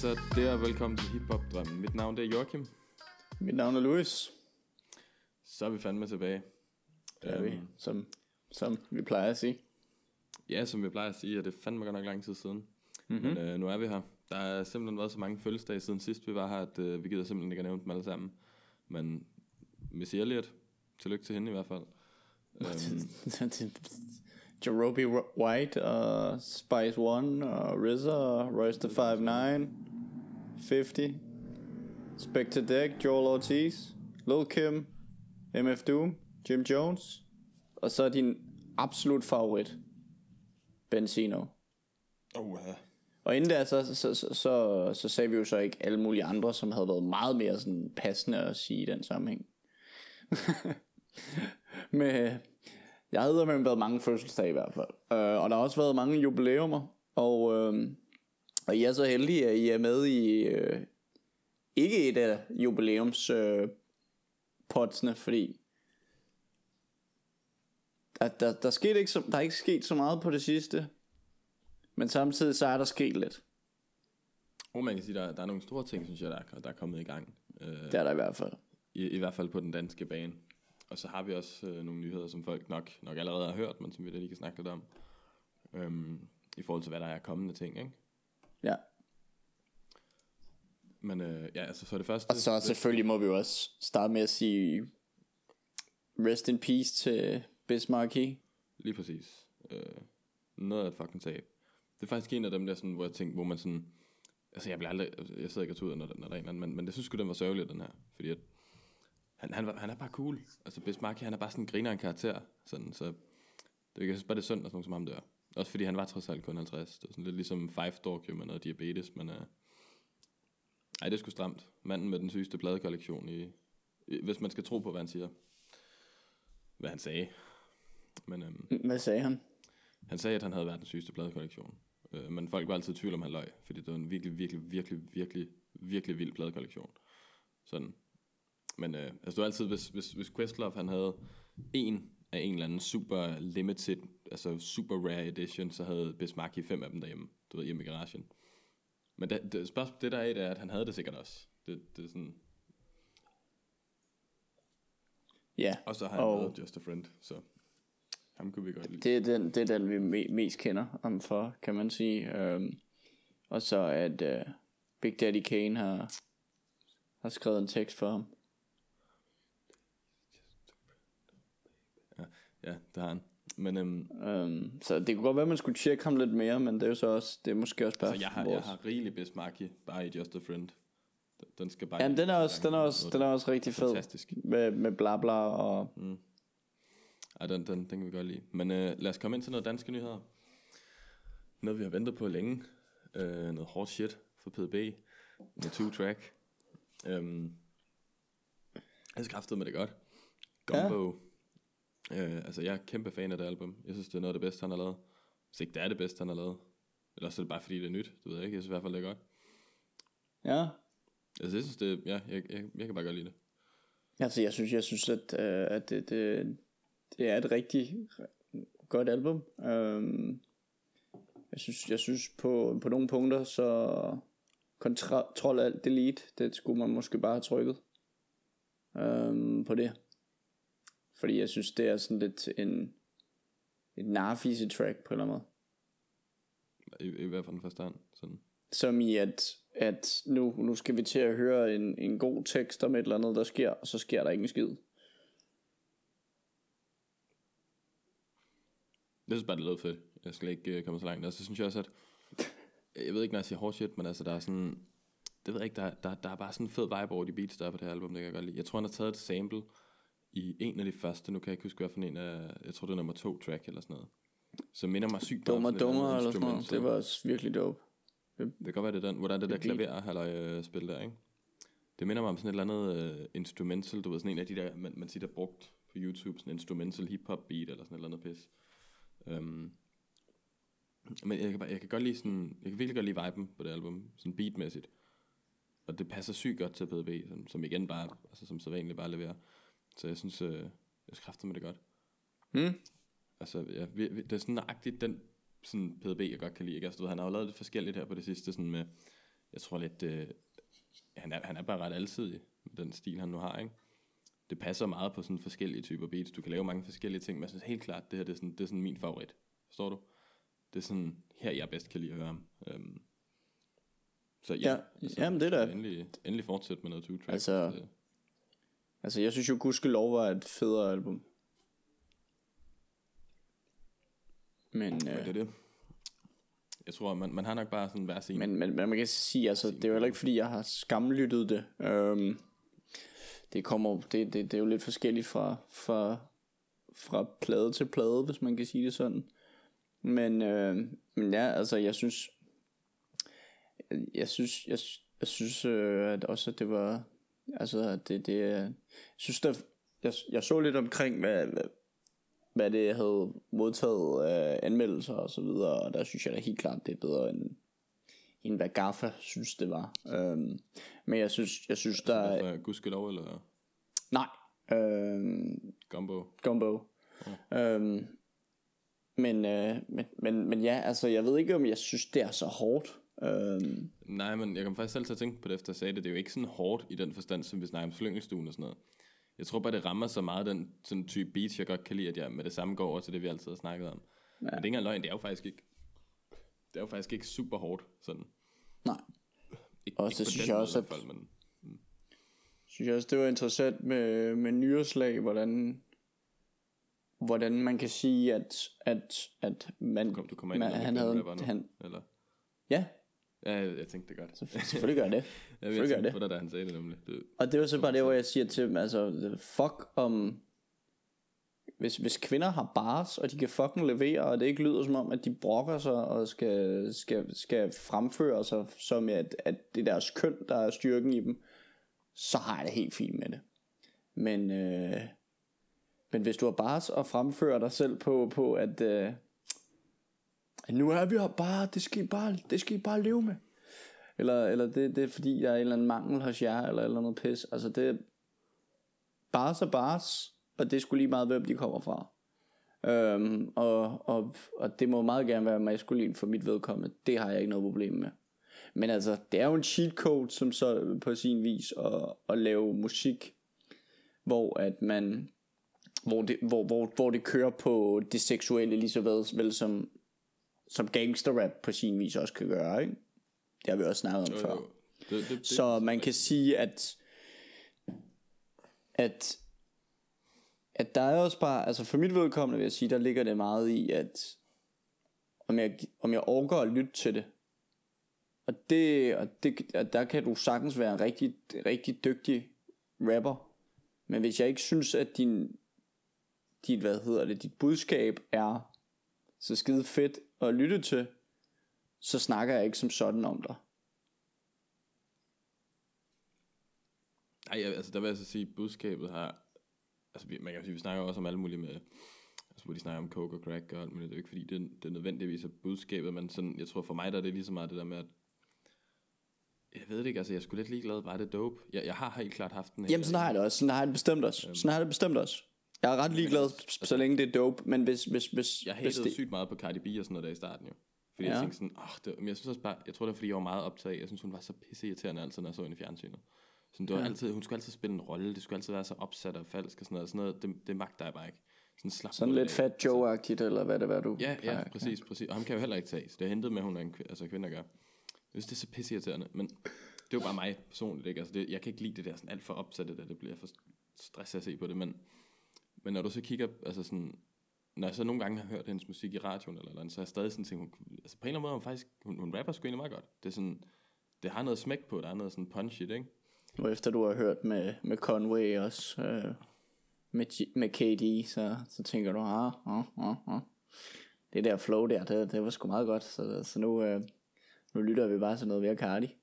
Så der? Velkommen til Hip Hop Drømmen. Mit navn det er Joachim. Mit navn er Louis. Så er vi fandme tilbage. Det er vi, Øhm, som, som vi plejer at sige. Ja, som vi plejer at sige, er det fandme godt nok lang tid siden. Mhm. Mm-hmm. Men øh, nu er vi her. Der er simpelthen været så mange fødselsdage siden sidst vi var her, at øh, vi gider simpelthen ikke at nævne dem alle sammen. Men Missy Elliott, tillykke til hende i hvert fald. Øhm, Jerobi White og Spice One og RZA og Royce the 5'9 50 Spectre Deck, Joel Ortiz, Lil Kim, MF Doom, Jim Jones og så din absolut favorit Benzino. oh, ja. Og inden der, så, så, så, så, så sagde vi jo så ikke alle mulige andre, som havde været meget mere sådan passende at sige i den sammenhæng. med, jeg havde med været mange fødselsdage i hvert fald. Uh, og der har også været mange jubileumer. Og, uh, og I er så heldige, at I er med i uh, ikke et af jubilæums uh, potsene, fordi der, der, der, skete ikke så, der er ikke sket så meget på det sidste. Men samtidig så er der sket lidt. Oh, man kan sige, der, der er nogle store ting, synes jeg, der er, der er kommet i gang. Øh, Det er der i hvert fald. i, I hvert fald på den danske bane. Og så har vi også øh, nogle nyheder, som folk nok, nok allerede har hørt, men som vi da lige kan snakke lidt om. Øhm, I forhold til, hvad der er kommende ting, ikke? Ja. Men øh, ja, altså for det første... Og så selvfølgelig må vi jo også starte med at sige rest in peace til Bismarcky. Lige præcis. Øh, noget af et fucking tab. Det er faktisk en af dem der, sådan, hvor jeg tænkte, hvor man sådan... Altså jeg bliver aldrig... Jeg sidder ikke og tuder, når, der- når der er en anden, men, men det synes sgu, den var sørgelig, den her. Fordi at, han, han, var, han er bare cool. Altså Bismarck, han er bare sådan en griner en karakter. Sådan, så det, jeg synes bare, det er synd, at sådan nogen som ham dør. Også fordi han var trods alt kun 50. Det var sådan lidt ligesom Five Dog jo med noget diabetes, men... Øh, ej, det er sgu stramt. Manden med den sygeste pladekollektion i, i... Hvis man skal tro på, hvad han siger. Hvad han sagde. Men øhm, Hvad sagde han? han sagde, at han havde verdens sygeste pladekollektion. Øh, men folk var altid i tvivl om, han løg. Fordi det var en virkelig, virkelig, virkelig, virkelig, virkelig vild pladekollektion. Sådan. Men øh, altså, det var altid, hvis, hvis, hvis Questlove, han havde en af en eller anden super limited, altså super rare edition, så havde Bismarcky fem af dem derhjemme. Du ved, hjemme i garagen. Men det, det, spørgsmålet, det der er det er, at han havde det sikkert også. Det, det er sådan, Ja, og så har han Og- været Just a Friend, så ham kunne vi godt lide. det er den, det er den vi me- mest kender om for, kan man sige. Um, og så at uh, Big Daddy Kane har, har skrevet en tekst for ham. Ja, det har han. Men øhm, Um, så det kunne godt være, at man skulle tjekke ham lidt mere, men det er jo så også, det er måske også bare Så jeg har, vores- jeg har rigelig Bismarcky, bare i Just a Friend. Den- skal bare... Jamen, den er også, den er også, den er også rigtig fed. Fantastisk. Med, med bla bla og... Ej, den, den, den kan vi godt lide. Men øh, lad os komme ind til noget danske nyheder. Noget, vi har ventet på længe. Øh, noget hårdt shit for PDB. Med two track. Øhm, jeg skræftede med det godt. Gumbo. Ja. Øh, altså, jeg er kæmpe fan af det album. Jeg synes, det er noget af det bedste, han har lavet. Hvis ikke det er det bedste, han har lavet. Eller så er det bare fordi, det er nyt. Du ved ikke. Jeg synes i hvert fald, det er godt. Ja, Altså, jeg synes, det, ja, jeg, jeg, jeg kan bare godt lide det. Altså, jeg synes, jeg synes at, øh, at det, det, det er et rigtig godt album. Øhm, jeg synes, jeg synes på, på nogle punkter, så Control Alt Delete, det skulle man måske bare have trykket øhm, på det. Fordi jeg synes, det er sådan lidt en, et narfise track på en eller anden måde. I, i hvert fald den første hånd. Sådan. Som i, at, at nu, nu skal vi til at høre en, en god tekst om et eller andet, der sker, og så sker der ikke en skid. Jeg synes bare, det lød fedt. Jeg skal ikke uh, komme så langt. Og så synes jeg også, at... Jeg ved ikke, når jeg siger shit, men altså, der er sådan... Det ved jeg ikke, der, der, der er bare sådan en fed vibe over de beats, der er på det her album, det kan jeg godt lide. Jeg tror, han har taget et sample i en af de første, nu kan jeg ikke huske, hvad for en af, jeg tror, det er nummer to track eller sådan noget. Så minder mig sygt meget Dummer, dummer eller sådan noget. Det var også virkelig dope. Det kan godt være, det er den, hvor der er det der Det beat. klaver halløj øh, spil der, ikke? Det minder mig om sådan et eller andet uh, instrumental, du ved, sådan en af de der, man, man siger, der er brugt på YouTube, sådan en instrumental hip-hop beat, eller sådan et eller andet pis. Um, men jeg kan, bare, jeg kan godt lide sådan, jeg kan virkelig godt lide viben på det album, sådan beatmæssigt. Og det passer sygt godt til PDB, som, som igen bare, altså som så vanligt bare leverer. Så jeg synes, øh, jeg skræfter med det godt. Hmm? Altså, ja, det er sådan nøjagtigt den sådan PDB, jeg godt kan lide. Ikke? Altså, du ved, han har jo lavet lidt forskelligt her på det sidste, sådan med jeg tror lidt, øh, han, er, han er bare ret alsidig med den stil, han nu har, ikke? Det passer meget på sådan forskellige typer beats. Du kan lave mange forskellige ting, men jeg synes helt klart, det her det er, sådan, det er sådan min favorit. Forstår du? Det er sådan, her jeg bedst kan lide at høre ham. Um, så ja, Ja, jamen, det er da- Endelig, endelig fortsætte med noget two track. Altså, Altså, jeg synes jo, Gudskelov var et federe album. Men, det er øh, det. Jeg tror, man, man har nok bare sådan hver sin. men, men, men man kan sige, altså, det er jo heller ikke, fordi jeg har skamlyttet det. Øhm, det kommer, det, det, det er jo lidt forskelligt fra, fra, fra plade til plade, hvis man kan sige det sådan. Men, øh, men ja, altså, jeg synes, jeg synes, jeg, jeg synes øh, at også, at det var, altså, det, det, jeg synes, der, jeg, jeg så lidt omkring, hvad, hvad, hvad det havde modtaget af anmeldelser og så videre, og der synes jeg da helt klart, det er bedre end, end hvad Gaffa synes, det var. Øhm, men jeg synes, jeg synes der er, For gudskelov eller nej, øhm, gumbo. Gumbo. Øhm, men, øh, men, men, men ja, altså jeg ved ikke om jeg synes det er så hårdt. Øhm, Nej, men jeg kom faktisk selv til at tænke på det, efter jeg sagde det. Det er jo ikke sådan hårdt i den forstand, som vi snakker om slyngelstuen og sådan noget. Jeg tror bare, det rammer så meget den sådan type beats, jeg godt kan lide, at jeg med det samme går over til det, vi altid har snakket om. Ja. Men det er ikke engang løgn, det er jo faktisk ikke, det er jo faktisk ikke super hårdt, sådan. nej, Ikke, Og ikke synes jeg også, fald, men synes jeg også det var interessant med, med nyårslag, hvordan hvordan man kan sige at at at man, kom, du kommer ind man han havde han eller? ja Ja, jeg, tænkte det godt. så selvfølgelig gør det Jeg, jeg tænkte det. på dig, da han sagde det nemlig. Det, Og det var så bare det, hvor jeg siger til dem, altså, fuck om... Hvis, hvis kvinder har bars, og de kan fucking levere, og det ikke lyder som om, at de brokker sig, og skal, skal, skal fremføre sig, som at, at det er deres køn, der er styrken i dem, så har jeg det helt fint med det. Men, øh, men hvis du har bars og fremfører dig selv på, på at, øh, men nu er vi her bare, det skal I bare, det skal I bare leve med. Eller, eller det, det er fordi, der er en eller anden mangel hos jer, eller, eller noget pis. Altså det er så bare, bars, og det skulle lige meget, hvem de kommer fra. Øhm, og, og, og det må meget gerne være maskulin for mit vedkommende. Det har jeg ikke noget problem med. Men altså, det er jo en cheat code, som så på sin vis at, at lave musik, hvor at man hvor det, hvor, hvor, hvor det kører på det seksuelle lige så vel, vel som, som gangster rap på sin vis også kan gøre, ikke? Det har vi også snakket om jo, før. jo. Det, det, det, Så man kan sige, at, at, at der er også bare, altså for mit vedkommende vil jeg sige, der ligger det meget i, at om jeg, om jeg overgår at lytte til det. Og, det, og, det, og der kan du sagtens være en rigtig, rigtig dygtig rapper. Men hvis jeg ikke synes, at din, dit, hvad hedder det, dit budskab er så skide fedt at lytte til, så snakker jeg ikke som sådan om dig. Nej, altså der vil jeg så sige, at budskabet har... Altså man kan sige, vi snakker også om alle mulige med... Altså hvor de snakker om coke og crack og alt muligt. Det er jo ikke fordi, det, det er nødvendigvis er budskabet, men sådan, jeg tror for mig, der er det lige så meget det der med, at jeg ved det ikke, altså jeg skulle lidt ligeglad, bare det dope. Jeg, jeg har helt klart haft den her- Jamen sådan har jeg det også, sådan har jeg det bestemt også Sådan har jeg det bestemt også Jeg er ret ligeglad, så længe det er dope Men hvis, hvis, hvis, Jeg hatede det, sygt meget på Cardi B og sådan noget der i starten jo. Fordi Ja. jeg tænkte sådan, åh, det, men jeg synes også bare, jeg tror det er fordi, jeg var meget optaget. Jeg synes, hun var så pisse irriterende altid, når jeg så hende i fjernsynet. Sådan, det var Ja. altid, hun skulle altid spille en rolle, det skulle altid være så opsat og falsk og sådan noget. Sådan noget det, det magter jeg bare ikke. Sådan, slap Sådan lidt af. Fat Joe-agtigt Eller hvad det var du Ja, ja, plejer. præcis, præcis. Og ham kan jeg jo heller ikke tage. Så det er hentet med, at hun er en altså, kvinde at gøre. Jeg synes, det er så pisse irriterende. Men det er jo bare mig personligt, ikke? Altså, det, jeg kan ikke lide det der sådan alt for opsat, det, det bliver for stresset at se på det. Men, men når du så kigger, altså sådan, når jeg så nogle gange har hørt hendes musik i radioen eller, eller andet, så er jeg stadig sådan tænkt, hun, altså på en eller anden måde, hun faktisk, hun, hun rapper sgu egentlig meget godt. Det er sådan, det har noget smæk på, der er noget sådan punch i det, ikke? Og efter du har hørt med, med Conway også øh, med, G- med KD så, så tænker du ah, ah, ah, ah. Det der flow der det, det var sgu meget godt Så, så nu, øh, nu lytter vi bare til noget mere Cardi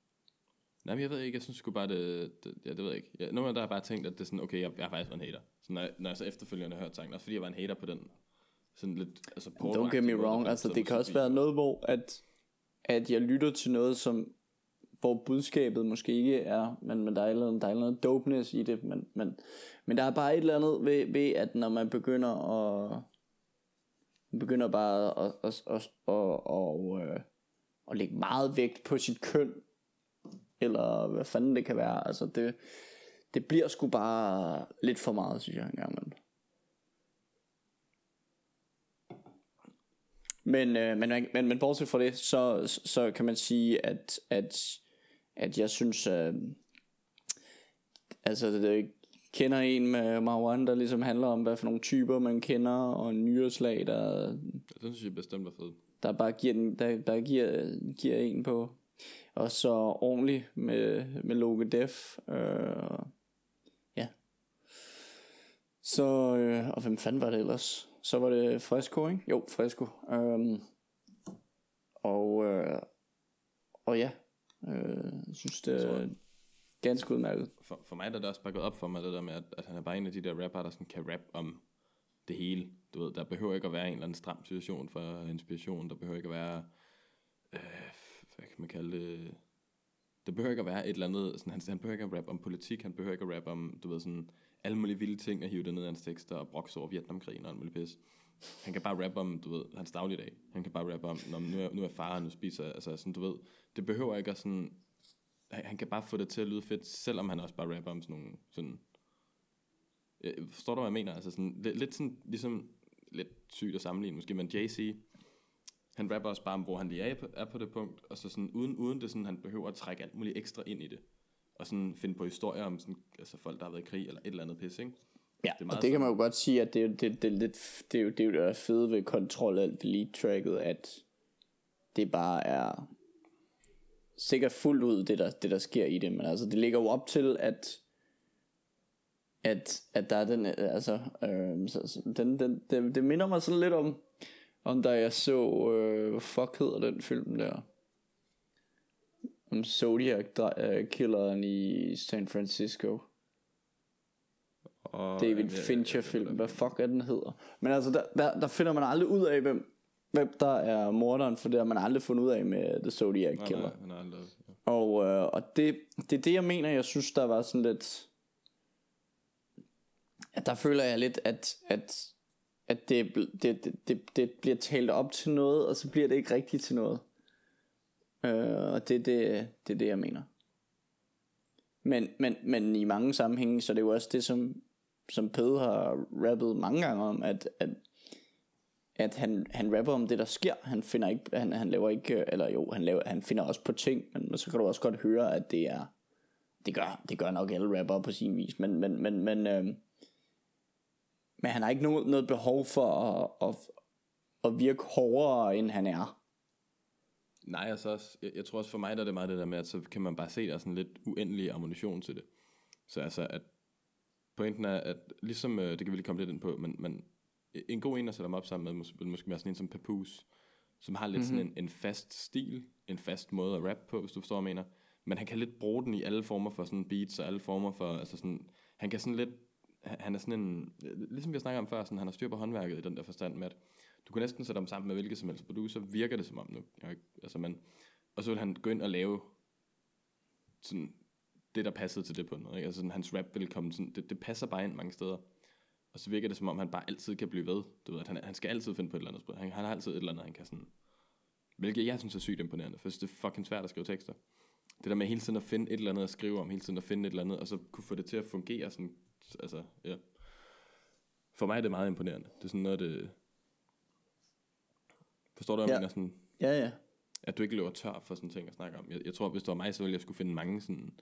Nej, men jeg ved ikke, jeg synes sgu bare, det, det ja, det ved jeg ikke. Ja, nogle gange der har jeg bare tænkt, at det er sådan, okay, jeg, jeg har faktisk været en hater. Så når, jeg- når jeg så efterfølgende har hørt sangen, også fordi jeg var en hater på den, sådan lidt, altså Don't get me wrong, altså det kan også være noget, hvor at, at jeg lytter til noget, som hvor budskabet måske ikke er, men, men der er andet, der er et eller andet dopeness i det, men, men, men der er bare et eller andet ved, ved at når man begynder at man begynder bare at, at, at, at, at, at, øh, at lægge meget vægt på sit køn, eller hvad fanden det kan være. Altså det, det bliver sgu bare lidt for meget, synes jeg engang. Men, men, øh, men, men, men bortset fra det, så, så kan man sige, at, at, at jeg synes, øh, altså det, kender en med Marwan, der ligesom handler om, hvad for nogle typer man kender, og en nyreslag, der... Det synes jeg bestemt er fedt. Der bare giver, den, der, der giver, giver en på. Og så ordentligt med, med Loge Def. Øh, ja. Så, øh, og hvem fanden var det ellers? Så var det Fresco, ikke? Jo, Fresco. Øh, og, øh, og ja, øh, jeg synes det er ganske udmærket. For, for mig der er det også bare gået op for mig, det der med, at, at han er bare en af de der rapper, der sådan kan rap om det hele. Du ved, der behøver ikke at være en eller anden stram situation for inspiration. Der behøver ikke at være, øh, hvad kan man kalde det, det behøver ikke at være et eller andet, sådan, han, han behøver ikke at rap om politik, han behøver ikke at rap om, du ved, sådan, alle mulige vilde ting at hive det ned af hans tekster og brokse over Vietnamkrigen og alt muligt pis. Han kan bare rappe om, du ved, hans dagligdag. Han kan bare rappe om, når nu er, nu er far, nu spiser, altså sådan, du ved, det behøver ikke at sådan, han, han kan bare få det til at lyde fedt, selvom han også bare rapper om sådan nogle, sådan, øh, forstår du, hvad jeg mener? Altså sådan, lidt, lidt sådan, ligesom, lidt sygt at sammenligne måske, men Jay-Z, han rapper også bare om, hvor han lige er på, er på det punkt, og så sådan, uden, uden det sådan, han behøver at trække alt muligt ekstra ind i det, og sådan finde på historier om sådan, altså folk, der har været i krig, eller et eller andet pis, ikke? Ja, det og det kan man jo godt sige, at det, det, det, det, det, er jo, det er jo det fede ved Control Alt Delete tracket, at det bare er sikkert fuldt ud, det der, det der sker i det, men altså det ligger jo op til, at at, at der er den, altså, øh, så, så, den, den, det, det minder mig sådan lidt om, om da jeg så, øh, fuck hedder den film der? Om Zodiac uh, killeren i San Francisco. Og David Fincher film, hvad fuck er den hedder. Men altså, der, der, der finder man aldrig ud af, hvem, hvem der er morderen, for det har man aldrig fundet ud af med The Zodiac Killer. Nej, nej, aldrig, ja. Og, øh, og det, det er det, jeg mener, jeg synes, der var sådan lidt... At der føler jeg lidt, at, at, at det, det, det, det, det bliver talt op til noget, og så bliver det ikke rigtigt til noget. Øh, og det, det, det er det, jeg mener. Men, men, men i mange sammenhænge, så det er jo også det, som, som Pede har rappet mange gange om, at, at, at han, han rapper om det, der sker. Han finder ikke, han, han laver ikke, eller jo, han, laver, han finder også på ting, men så kan du også godt høre, at det er, det gør, det gør nok alle rapper på sin vis, men, men, men, men, øh, men han har ikke noget, noget behov for at, at, at virke hårdere, end han er. Nej, altså også, jeg, jeg tror også for mig, der er det meget det der med, at så kan man bare se, der er sådan lidt uendelig ammunition til det. Så altså, at pointen er, at ligesom, øh, det kan vi lige komme lidt ind på, men, men en god en at sætte dem op sammen med, måske, måske være sådan en som Papoose, som har lidt mm-hmm. sådan en, en fast stil, en fast måde at rappe på, hvis du forstår, hvad jeg mener. Men han kan lidt bruge den i alle former for sådan beats, og alle former for, altså sådan, han kan sådan lidt, han er sådan en, ligesom vi snakker om før, sådan, han har styr på håndværket i den der forstand med, at du kan næsten sætte ham sammen med hvilket som helst producer, virker det som om nu. Jeg, altså, men, og så vil han gå ind og lave sådan det, der passede til det på noget. Ikke? Altså sådan, hans rap vil komme sådan, det, det passer bare ind mange steder. Og så virker det som om, han bare altid kan blive ved. Du ved, at han, han skal altid finde på et eller andet sprog. Han, han har altid et eller andet, han kan sådan... Hvilket jeg synes er sygt imponerende, for det er fucking svært at skrive tekster. Det der med hele tiden at finde et eller andet at skrive om, hele tiden at finde et eller andet, og så kunne få det til at fungere sådan, altså, ja. For mig er det meget imponerende. Det er sådan noget, det, Forstår du, hvad ja. mener? Sådan, ja, ja. At du ikke løber tør for sådan ting at snakke om. Jeg, jeg tror, hvis det var mig, så ville jeg skulle finde mange sådan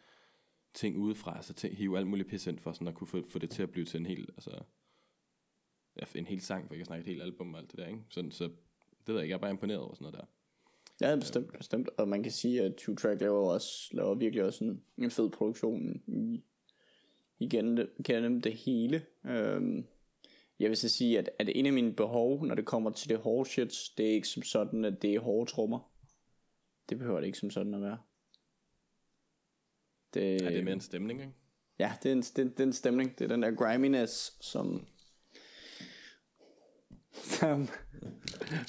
ting udefra, så ting, hive alt muligt pis ind for sådan at kunne få, få det til at blive til en hel, altså, en hel sang, for jeg kan snakke et helt album og alt det der, ikke? Så, så det ved jeg ikke, jeg er bare imponeret over sådan noget der. Ja, bestemt, bestemt. Og man kan sige, at Two Track laver, også, laver virkelig også en, en fed produktion i, igen gennem det hele. Øhm, jeg vil så sige, at, at en af mine behov, når det kommer til det hårde shit, det er ikke som sådan, at det er hårde trommer. Det behøver det ikke som sådan at være. Det, er det mere en stemning, ikke? Ja, det er, en, det, det er en stemning. Det er den der griminess, som... som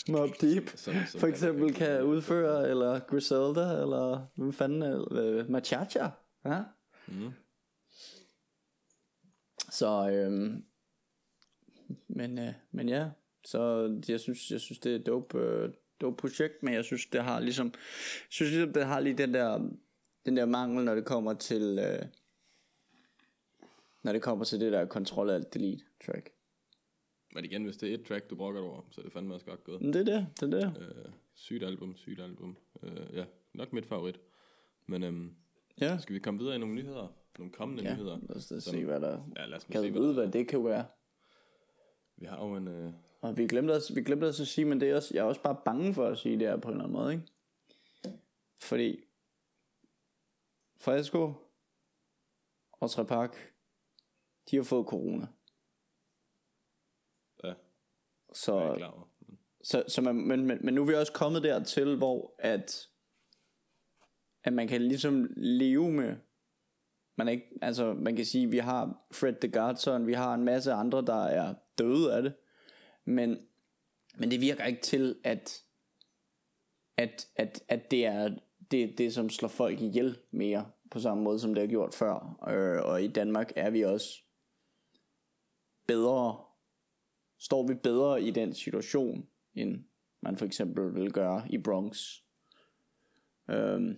Mob Deep som, som for eksempel kan, udføre, eller Griselda, eller hvem fanden er uh, Machacha. Ja? Mm. Så øhm, men, øh, men ja, så jeg synes, jeg synes det er et dope, øh, dope projekt, men jeg synes det har ligesom, jeg synes ligesom det har lige den der, den der mangel, når det kommer til, øh, når det kommer til det der Control Alt Delete track. Men igen, hvis det er et track, du brokker over, så er det fandme også godt gået. Det er det, det er det. Øh, sygt album, sygt album. Øh, ja, nok mit favorit. Men øhm, Ja, skal vi komme videre i nogle nyheder? Nogle kommende ja. nyheder? lad os da Som- se, hvad der Ja, lad os kan se, hvad der hvad det kan være. Vi har jo en... Øh, Og vi glemte, også, vi glemte også at sige, men det er også, jeg er også bare bange for at sige det her på en eller anden måde, ikke? Fordi Fresco og Trepak, de har fået corona. ja, Så, jeg er klar over. så, så man, men, men, men nu er vi også kommet dertil, hvor at, at man kan ligesom leve med, man, er ikke, altså, man kan sige, vi har Fred the Godson, vi har en masse andre, der er døde af det, men, men det virker ikke til, at, at, at, at det er det, det, som slår folk ihjel mere, på samme måde, som det har gjort før. Øh, og i Danmark er vi også bedre, står vi bedre i den situation, end man for eksempel vil gøre i Bronx. Øhm,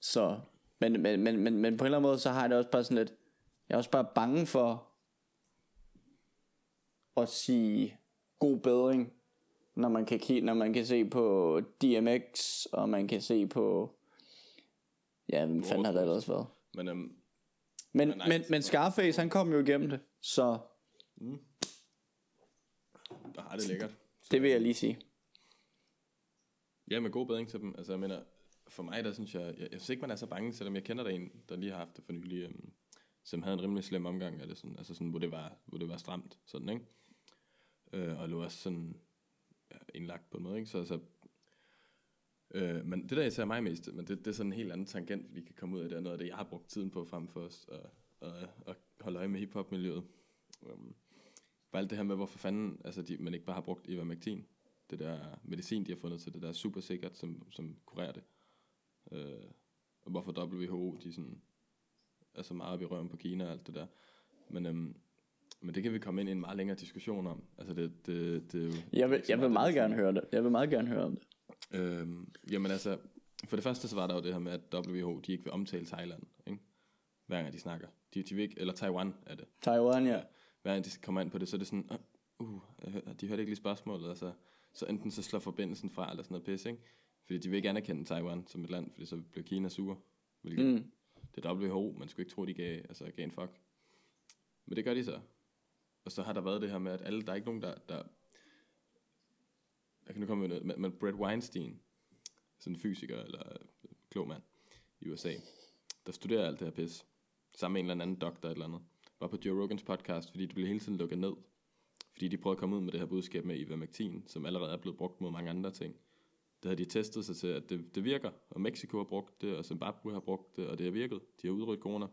så, men, men, men, men, men på en eller anden måde, så har jeg det også bare sådan lidt, jeg er også bare bange for at sige god bedring, når man kan, ki- når man kan se på DMX, og man kan se på, ja, hvem fanden har det ellers været? Men øhm, Men, men, det- men Scarface, han kom jo igennem det, så der har det lækkert. det vil jeg lige sige. Ja, med god bedring til dem. Altså, jeg mener, for mig, der synes jeg, jeg, jeg synes ikke, man er så bange, selvom jeg kender der en, der lige har haft det for nylig, øhm, som havde en rimelig slem omgang eller det, sådan, altså sådan, hvor det var, hvor det var stramt, sådan, ikke? Øh, og lå også sådan ja, indlagt på en måde, ikke? Så altså, øh, men det der især mig mest, men det, det er sådan en helt anden tangent, vi kan komme ud af, det er noget af det, jeg har brugt tiden på frem for os, og, og, og holde øje med hiphop-miljøet. Um, bare alt det her med, hvorfor fanden, altså de, man ikke bare har brugt Ivermectin, det der medicin, de har fundet til det der super sikkert, som, som kurerer det. Øh, og hvorfor WHO, de sådan, er så meget op i røven på Kina og alt det der. Men, øhm, men det kan vi komme ind i en meget længere diskussion om. Altså det, det, det er jo, Jeg vil, jeg vil det, meget der gerne høre det. Jeg vil meget gerne høre om det. Øhm, jamen altså, for det første så var der jo det her med, at WHO, de ikke vil omtale Thailand, ikke? Hver gang de snakker. De, de vil ikke, eller Taiwan er det. Taiwan, ja. Hver gang de kommer ind på det, så er det sådan, uh, uh de hørte ikke lige spørgsmålet, altså, så enten så slår forbindelsen fra, eller sådan noget pis, ikke? Fordi de vil ikke anerkende Taiwan som et land, fordi så bliver Kina sur. Hvilket, Mm. Det er WHO, man skulle ikke tro, de gav, altså, gav en fuck. Men det gør de så. Og så har der været det her med, at alle, der er ikke nogen, der... der jeg kan nu komme med noget, men, Brett Weinstein, sådan en fysiker eller øh, klog mand i USA, der studerer alt det her pis, sammen med en eller anden doktor eller andet, var på Joe Rogans podcast, fordi det blev hele tiden lukket ned. Fordi de prøvede at komme ud med det her budskab med Ivermectin, som allerede er blevet brugt mod mange andre ting. Det havde de testet sig til, at det, det virker, og Mexico har brugt det, og Zimbabwe har brugt det, og det har virket. De har udryddet corona.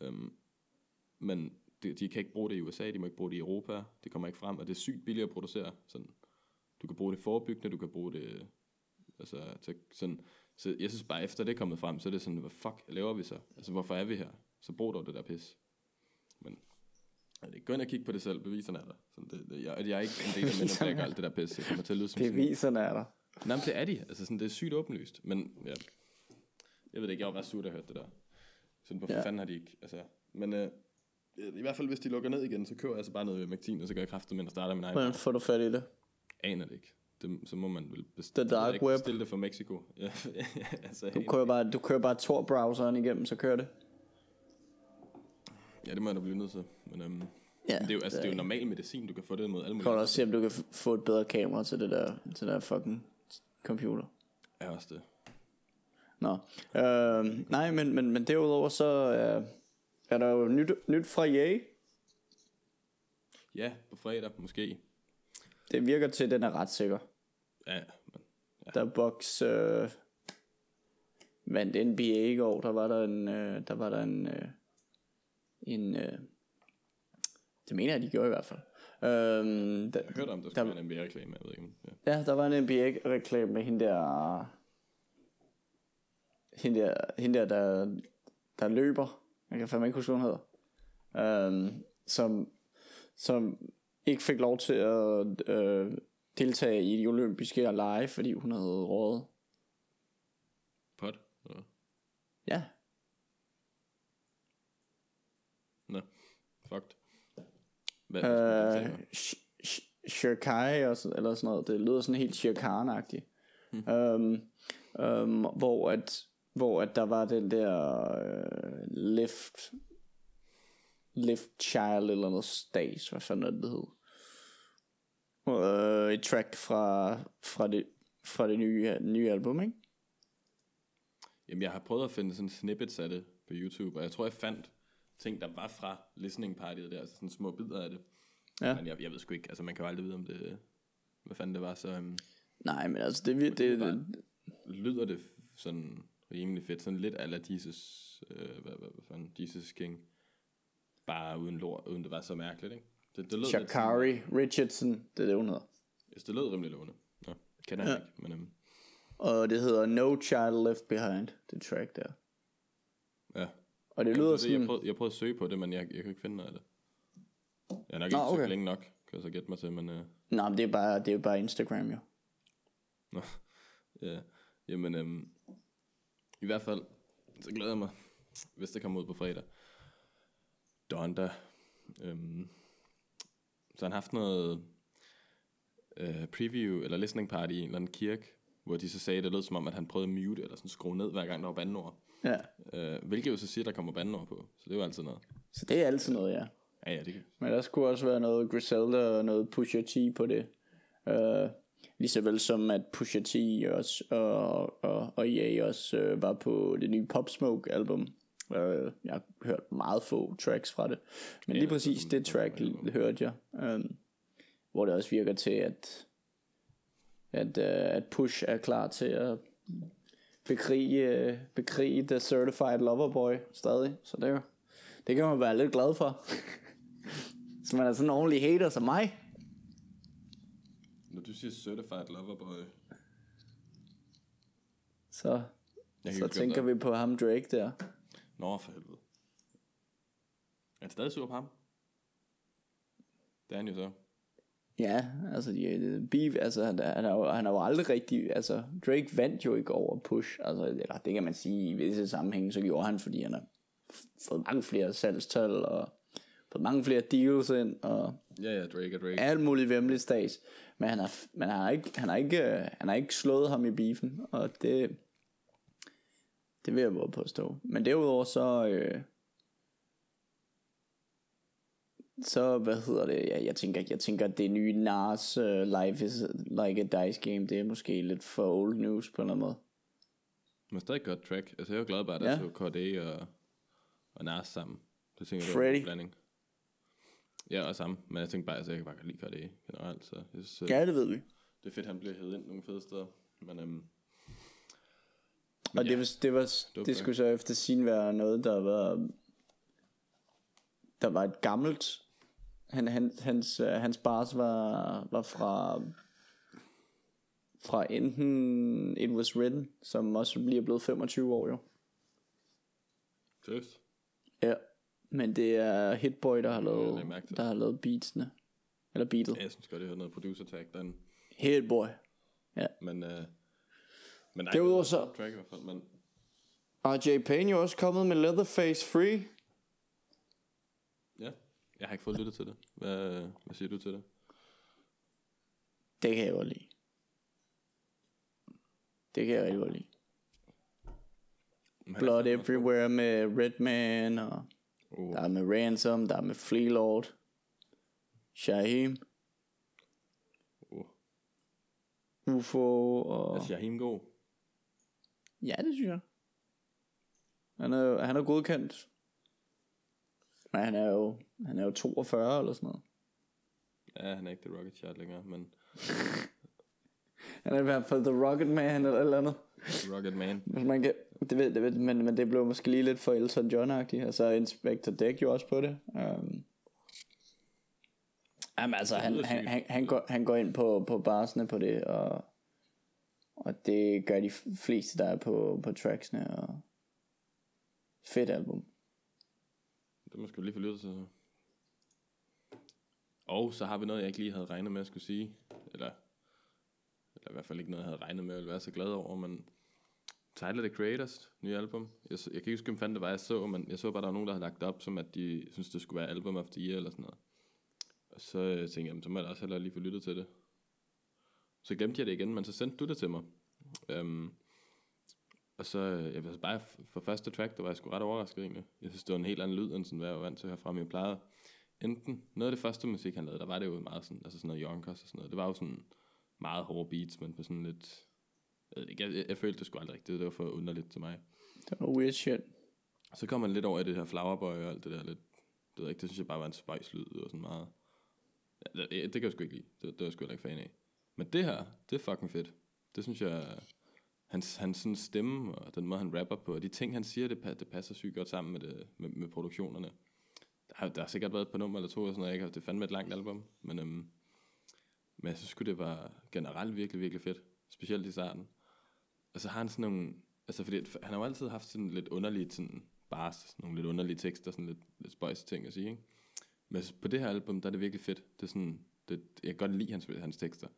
Øhm, men de, de kan ikke bruge det i USA, de må ikke bruge det i Europa, det kommer ikke frem, og det er sygt billigt at producere. Sådan. Du kan bruge det forebyggende, du kan bruge det altså, til sådan, så jeg synes bare, efter det er kommet frem, så er det sådan, hvad fuck laver vi så? Altså, hvorfor er vi her? Så brug dog det der pis. Men altså, gå ind og kig på det selv, beviserne er der. Sådan, det, det, jeg, jeg er ikke en del af der gør alt det der pis. Jeg kommer til at lyde som sådan, Beviserne er der. Nej, men det er de. Altså, sådan, det er sygt åbenlyst. Men ja, jeg ved det ikke, jeg var bare sur, jeg hørte det der. Sådan, hvorfor Ja. fanden har de ikke... Altså, men øh, i hvert fald, hvis de lukker ned igen, så kører jeg altså bare noget ved Magtin, og så gør jeg kraften med at starte min egen. Hvordan får du fat i det? Aner det ikke. Det, så må man vel The bestille, dark ikke, web. bestille det fra Mexico. Ja, altså, Du kører bare, du kører bare Tor-browseren igennem, så kører det. ja, det må jeg da blive nødt til. Men, øhm, Ja, men det, er jo, altså, det er jo normal medicin, du kan få det mod alle mulige. Kan du også se, om du kan få et bedre kamera til det der, til det der fucking computer. Ja, også det. Nå. Øh, nej, men, men, men derudover så øh, er der jo nyt, nyt fra EA. Ja, på fredag måske. Det virker til, at den er ret sikker. Ja, men, Der Box øh, vandt NBA i går, der var der en, øh, der var der en, øh, en øh, det mener jeg, de gjorde i hvert fald. Øhm, der, jeg hørte om, der skulle være en NBA-reklame, jeg ved ikke. Ja. Ja, der var en NBA-reklame med hende der... Hende der, hende der, der, der løber. Jeg kan fandme ikke huske, hvad hun hedder. Øhm, som, som ikke fik lov til at øh, deltage i de olympiske lege, fordi hun havde rådet. Pot? Ja. Ja. Nå, fucked. Hvad, Øh, Sh- Sh- Shirkai, og så- eller sådan noget. Det lyder sådan helt Shirkan-agtigt. Mm. Øhm, øhm, hvor, at, hvor at der var den der øh, lift, lift child eller noget stage, hvad fanden det, det hed. Øh, et track fra, fra, det, fra det nye, nye album, ikke? Jamen, jeg har prøvet at finde sådan snippets af det på YouTube, og jeg tror, jeg fandt ting, der var fra listening partyet der, altså sådan små bidder af det. Ja. Men jeg, jeg ved sgu ikke, altså man kan jo aldrig vide, om det, hvad fanden det var, så um, Nej, men altså, det, det, det, bare- det lyder det sådan rimelig fedt, sådan lidt ala Jesus, øh, hvad, hvad, hvad fanden, Jesus King, bare uden lort, uden det var så mærkeligt, ikke? Det, det lød lidt sådan- Shakari Richardson, det er det, hun hedder. Yes, det lød rimelig lovende. Nå, kender jeg ikke, men um, Og det hedder No Child Left Behind, det track der. ja. Og det Jamen, lyder det, sådan... jeg, prøvede, jeg prøvede at søge på det, men jeg, jeg kunne ikke finde noget af det. Jeg har nok Nå, ikke okay. længe nok, kan jeg så gætte mig til, men... Uh, Nej, men det er bare, det er bare Instagram, jo. Nå, ja, jamen, øhm, i hvert fald, så glæder jeg mig, hvis det kommer ud på fredag. Donda, øhm, så han har haft noget øh, preview, eller listening party i en eller anden kirke, hvor de så sagde, det lød som om, at han prøvede at mute, eller sådan skrue ned, hver gang der var bandord. Ja, Øh, hvilket jo så siger, at der kommer bandord på, så det er jo altid noget. så det er altid noget, ja. Ja, ja, det kan. Men der skulle også være noget Griselda og noget Pusha T på det. Uh, lige så vel som at Pusha T også, og, og, og EA også uh, var på det nye Pop Smoke album. Uh, jeg har hørt meget få tracks fra det. Men lige det er præcis det et track hørte jeg. Um, hvor det også virker til, at, at, uh, at Push er klar til at bekrige, bekrige The Certified Lover Boy stadig. Så det, er jo- det kan man være lidt glad for. Så man er sådan en ordentlig hater som mig. Når du siger certified lover boy, Så, så tænker vi på ham Drake der. Nå, for helvede. Er han stadig sur på ham? Det er han jo så. Ja, altså, de, beef, altså han, han, er jo, han er jo aldrig rigtig, altså Drake vandt jo ikke over Push, altså, eller det kan man sige i visse sammenhænge, så gjorde han, fordi han har fået mange flere salgstal, og fået mange flere deals ind, og Ja, ja, Drake Drake. alt muligt vemmeligt stads. Men han har, men han har ikke, han har ikke, øh, han har ikke slået ham i beefen, og det, det vil jeg våge påstå. Men derudover så, øh, så hvad hedder det, jeg, jeg tænker, jeg tænker at det nye Nas uh, Life is like a dice game, det er måske lidt for old news på en eller anden måde. Men stadig godt track. Altså, jeg er jo glad bare, at der Ja. så KD og, og Nas sammen. Det tænker jeg, det var Freddy. en. Ja, og sammen. Men jeg tænkte bare, altså, jeg kan bare lide KD generelt. Så jeg synes, Ja, det ved vi. det er fedt, at han bliver hævet ind nogle fede steder. Men, øhm, Og ja, det, var, det, var, var det skulle så efter sin være noget, der var, der var et gammelt, han, han, hans, øh, hans bars var, var fra, fra enten It Was Written, som også lige er blevet 25 år jo. seriøst. Ja, men det er Hitboy, der har lavet, der har lavet beatsene. Eller beatet. Ja, jeg synes godt, jeg hørte noget producer tag den. Hitboy. Men, øh, men nej, Derudover det så- track i hvert fald. Men RJ Payne jo også kommet med Leatherface Free. Jeg har ikke fået lyttet til det. Hvad, hvad siger du til det? Det kan jeg godt lide. Det kan jeg rigtig godt lide. Men Blood Everywhere med Redman, og. Oh, der er med Ransom, der er med Flea Lord, Shaheem, oh. UFO, og... Er Shahim god? Ja, det synes jeg. Han er, han er godkendt. Men han er jo, han er jo 42 eller sådan noget. Ja, han er ikke The Rocket Shot længere, men Han er i hvert fald The Rocket Man eller eller andet. The Rocket Man. Hvis man kan, det ved, det ved, men, men det blev måske lige lidt for Elton John-agtigt. Og så Inspector Deck jo også på det. Um, jamen altså, han, han, han, han, går, han går ind på, på barsene på det, og, og det gør de fleste, der er på, på tracksene. Og fedt album. Det må sgu lige få lyttet til. så. Og så har vi noget, jeg ikke lige havde regnet med at skulle sige. Eller, eller i hvert fald ikke noget, jeg havde regnet med at være så glad over, men Tyler, The Creators nye album. Jeg, jeg kan ikke huske, hvem fanden det var, jeg så, men jeg så bare, der var nogen, der havde lagt det op, som at de synes, det skulle være album of the year, eller sådan noget. Og så øh, tænkte jeg, jamen, så må jeg da også hellere lige få lyttet til det. Så glemte jeg det igen, men så sendte du det til mig. Øhm, og så, øh, jeg ved bare, for første track, der var jeg sgu ret overrasket egentlig. Jeg synes, det var en helt anden lyd, end sådan, hvad jeg var vant til at høre fra. Men jeg plejede, enten, noget af det første musik, han lavede, der var det jo meget sådan, altså sådan noget Yonkers og sådan noget. Det var jo sådan meget hårde beats, men på sådan lidt, jeg, jeg, jeg, jeg følte det sgu aldrig rigtigt, det var for underligt til mig. Det var weird shit. Så kom man lidt over i det her flowerboy og alt det der lidt, det ved jeg ikke, det synes jeg bare var en spejslyd og sådan meget. Ja, det, det, kan jeg sgu ikke lide, det, det var jeg sgu ikke fan af. Men det her, det er fucking fedt. Det synes jeg, hans, hans sådan stemme og den måde, han rapper på, og de ting, han siger, det, det passer sygt godt sammen med, det, med, med produktionerne. Der har, der har sikkert været et par nummer eller to, og sådan noget, ikke? Og det er fandme et langt album, men, øhm, men jeg synes det var generelt virkelig, virkelig fedt. Specielt i starten. Og så har han sådan nogle, altså fordi han har jo altid haft sådan lidt underlige sådan bars, sådan nogle lidt underlige tekster, sådan lidt, lidt spøjs ting at sige, ikke? Men på det her album, der er det virkelig fedt. Det er sådan, det, jeg kan godt lide hans, hans tekster.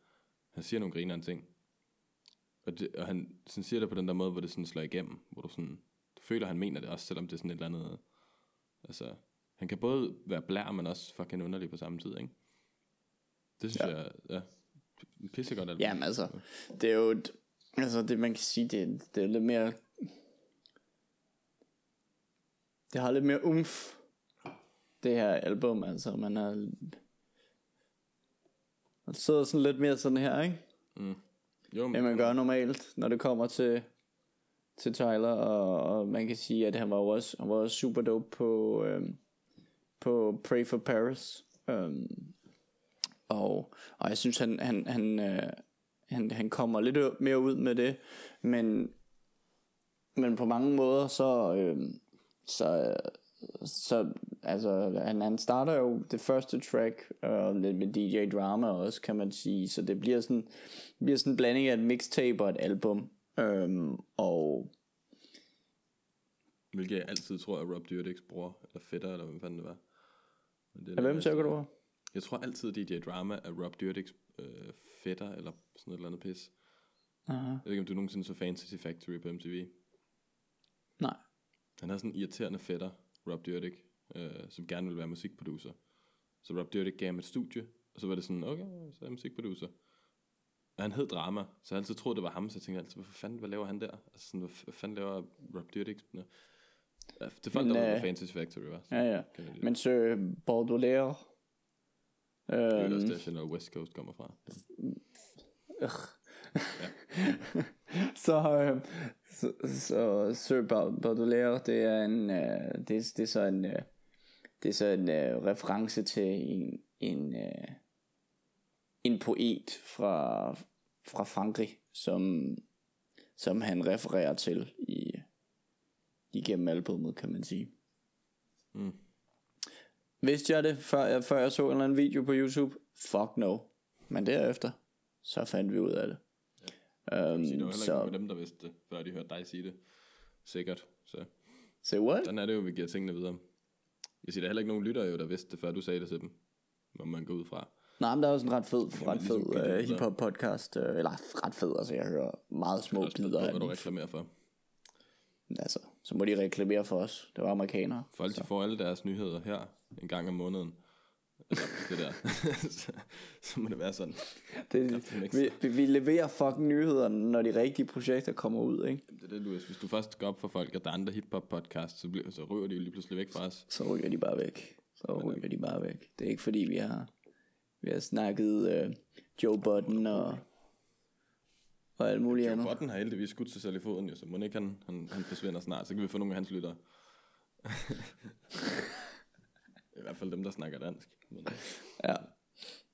Han siger nogle griner ting. Og, det, og han sådan siger det på den der måde, hvor det sådan slår igennem, hvor du sådan, du føler, han mener det også, selvom det er sådan et eller andet, altså, han kan både være blær, men også fucking underlig på samme tid, ikke? Det synes Ja. jeg, ja, pissegodt album. Jamen altså, det er jo et, altså det man kan sige, det, det er lidt mere, det har lidt mere umf, det her album, altså man er, man sidder sådan lidt mere sådan her, ikke? Jo, men, End man gør normalt, når det kommer til, til Tyler, og, og man kan sige, at han var jo også, han var også super dope på, øhm, på Pray for Paris. Øhm, og, og jeg synes, han, han, han, øh, han, han kommer lidt mere ud med det, men, men på mange måder, så, øhm, så, så altså, han, han starter jo det første track, og lidt med DJ Drama også, kan man sige, så det bliver sådan, det bliver sådan en blanding af et mixtape og et album, øhm, og Hvilket jeg altid tror er Rob Dyrdeks bror, eller fætter, eller hvad fanden det var. Men det Ja, hvem tænker du på? Jeg tror altid, DJ Drama er Rob Dyrdeks øh, fætter, eller sådan et eller andet pis. Aha. Jeg ved ikke, om du nogensinde så Fantasy Factory på MTV. Nej. Han havde sådan en irriterende fætter, Rob Dyrdek, øh, som gerne ville være musikproducer. Så Rob Dyrdek gav ham et studie, og så var det sådan, okay, så er jeg musikproducer. Og han hed Drama, så jeg altid troede, det var ham, så jeg tænkte altid, hvad fanden, hvad laver han der? Altså sådan, hvad, fanden laver Rob Dyrdek? Ja, det Men, der var øh, Fantasy Factory, var. Ja, ja. Men Sir Baudelaire, Det er øhm, også der, Chanel West Coast kommer fra. så, øh, så, så Sir Ba- Baudelaire, det er en, øh, det, det er så en, øh, det er så en øh, reference til en, en, øh, en poet fra, fra Frankrig, som, som han refererer til i, igennem albumet, kan man sige. Mm. Vidste jeg det, før jeg, før jeg så en eller anden video på YouTube? Fuck no. Men derefter, så fandt vi ud af det. Ja. Um, Så det var heller ikke så, af dem, der vidste det, før de hørte dig sige det. Sikkert. Så say what? sådan er det jo, vi giver tingene videre. Jeg siger, der er heller ikke nogen lyttere, jo, der vidste det, før du sagde det til dem. Må man gå ud fra. Nej, men der er også en ret fed, ret ligesom fed det uh, hiphop podcast, uh, eller ret fed, altså jeg hører meget små bidder af hvad du reklamerer for. Altså, så må de reklamere for os. Det var amerikanere. Folk de får alle deres nyheder her en gang om måneden. Det der. så, så, må det være sådan. Det, vi, vi, leverer fucking nyheder, når de rigtige projekter kommer ud, ikke? Det er det, Louis. Hvis du først går op for folk, at der er andre hiphop podcasts, så, bliver, så ryger de jo lige pludselig væk fra os. Så ryger de bare væk. Så ryger de bare væk. Det er ikke fordi, vi har, vi har snakket uh, Joe Budden og, og alt muligt Joe andet. Budden har heldigvis skudt sig selv i foden, jo, så må ikke han, han, han forsvinder snart. Så kan vi få nogle af hans lyttere. I hvert fald dem, der snakker dansk. Men, Ja.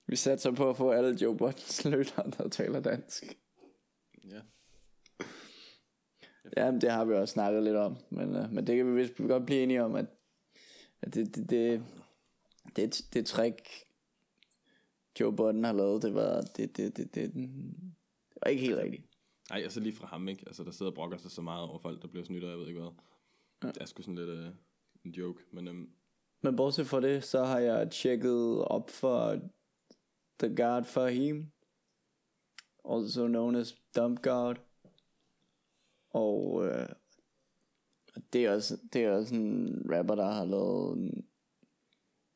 Vi satser på at få alle Joe Buttons lyttere, der taler dansk. ja. Ja, men det har vi også snakket lidt om. Men, uh, men det kan vi vist godt blive enige om, at, at det, det, det, det, det trick, Joe Budden har lavet, det var, det, det, det, det, det var ikke helt rigtigt. Ej, altså lige fra ham, ikke? Altså, der sidder og brokker sig så meget over folk, der bliver snydt, og jeg ved ikke hvad. Ja. Det er sgu sådan lidt uh, en joke, men um, men bortset fra det, så har jeg tjekket op for The God Fahim, also known as Dump God. Og øh, det er også, det er også en rapper, der har lavet en,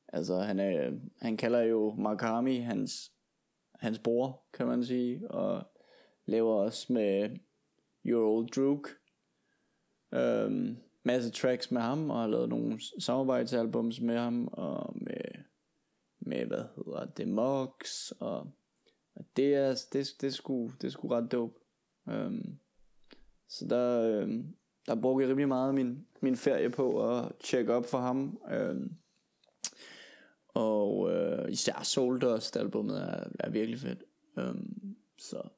altså han, er, han kalder jo Makami hans, hans bror, kan man sige, og laver også med Your Old Druk. Øhm, masse tracks med ham, og har lavet nogle samarbejdsalbums med ham, og med, med hvad hedder det, Mox, og, og det er, det, det, er sgu, det er sgu ret dope. Um, så der, um, der brugte jeg rimelig meget min, min ferie på at tjekke op for ham. Um, og uh, især Soul Dust albumet er, er virkelig fedt. Um, så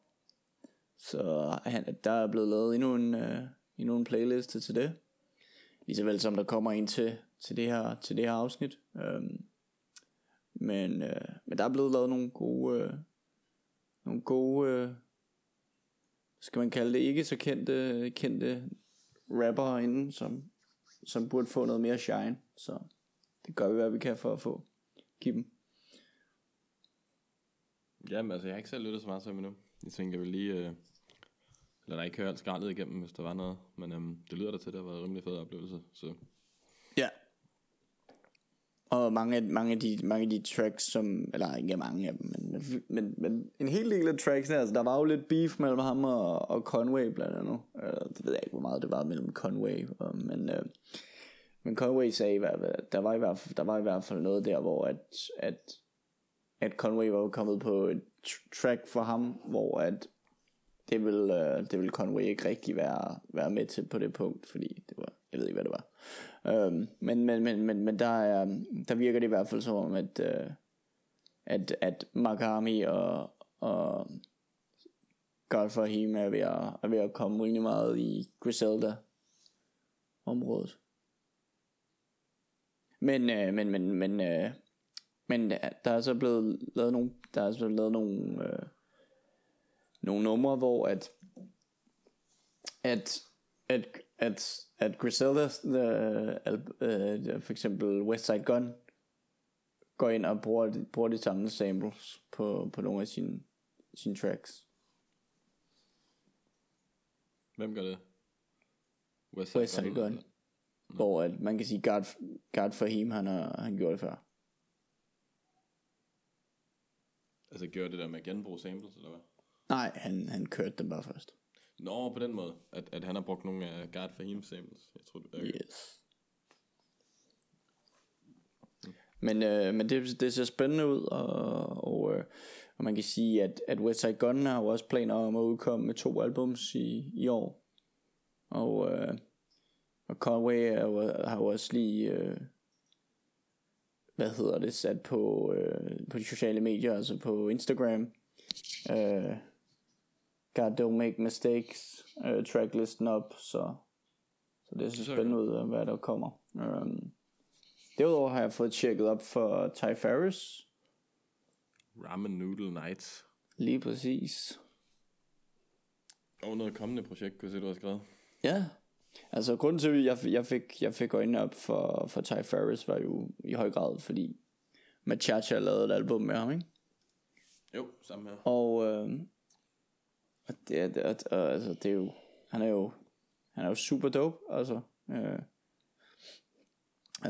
så han, der er blevet lavet endnu en, uh, endnu en playliste til det. Lige vel som der kommer en til, til, det, her, til det her afsnit. Øhm, men, øh, men der er blevet lavet nogle gode, øh, nogle gode, øh, skal man kalde det, ikke så kendte, kendte rapper inden, som, som burde få noget mere shine. Så det gør vi, hvad vi kan for at få give dem. Jamen altså, jeg har ikke selv lyttet så meget til endnu. Jeg tænker, jeg vil lige... Øh, eller der ikke høre alt skraldet igennem, hvis der var noget. Men øhm, det lyder da til, at det har været en rimelig fed oplevelse. Så. Ja. Og mange af, mange, af de, mange af de tracks, som... Eller ikke mange af dem, men, men, men en hel del af tracks, altså der var jo lidt beef mellem ham og, og Conway blandt andet. Eller, det ved jeg ikke, hvor meget det var mellem Conway. og, men, Øh, men Conway sagde, at der var, i hvert fald, der var i hvert fald noget der, hvor at, at, at Conway var kommet på et track for ham, hvor at det vil, det vil Conway ikke rigtig være, være med til på det punkt, fordi det var, jeg ved ikke hvad det var. Men, men, men, men, men der, er, der virker det i hvert fald som om, at, at, at Makami og, og God for him er ved, at, er ved at komme rimelig meget i Griselda området. Men, uh, men, men, men, men der er så blevet lavet nogle, der er så blevet lavet nogle, øh, nogle numre, hvor at, at, at, at, at Griselda, uh, uh, for eksempel West Side Gun, går ind og bruger, bruger de samme samples på, på nogle af sine, sine tracks. Hvem gør det? West Side, West Side Gun. Gun. Hvor at man kan sige, God, God for him, han har han gjort det før. Altså gjorde det der med at genbruge samples, eller hvad? Nej, han, han kørte dem bare først. Nå, på den måde, at, at han har brugt nogle af God for him samples. Jeg tror, det er Yes. Men, øh, men det, det ser spændende ud, og, og, øh, og man kan sige, at, at Westside Gun har jo også planer om at udkomme med to albums i, i år. Og, øh, og Conway er jo, har jo også lige, øh, hvad hedder det, sat på, øh, på de sociale medier, altså på Instagram. Øh, God Don't Make Mistakes øh, tracklisten op, så, så det er så spændende ud, hvad der kommer. Um, derudover har jeg fået tjekket op for Ty Ferris. Ramen Noodle Nights. Lige præcis. Og noget kommende projekt, kunne se, du har skrevet. Ja, altså grunden til, at jeg, jeg, fik, jeg fik øjnene op for, for Ty Ferris, var jo i høj grad, fordi Machacha lavede et album med ham, ikke? Jo, samme her. Og, øh, og det, er, det, og, altså, det er jo, han er jo, han er jo super dope, altså. Øh,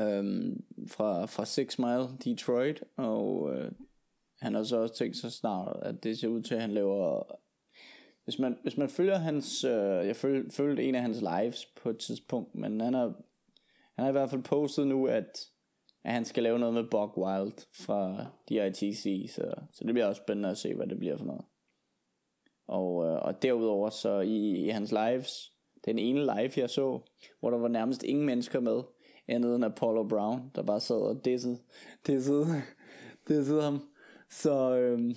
øh, fra, fra Six Mile, Detroit, og øh, han har så også tænkt sig snart, at det ser ud til, at han laver hvis man, hvis man følger hans, øh, jeg føl, følte en af hans lives på et tidspunkt, men han har, han har i hvert fald postet nu, at, at han skal lave noget med Bog Wild fra DITC, så, så det bliver også spændende at se, hvad det bliver for noget. Og, øh, og derudover så i, i hans lives, den ene live jeg så, hvor der var nærmest ingen mennesker med, andet end Apollo Brown, der bare sad og dissede, dissede, dissede ham. Så øh,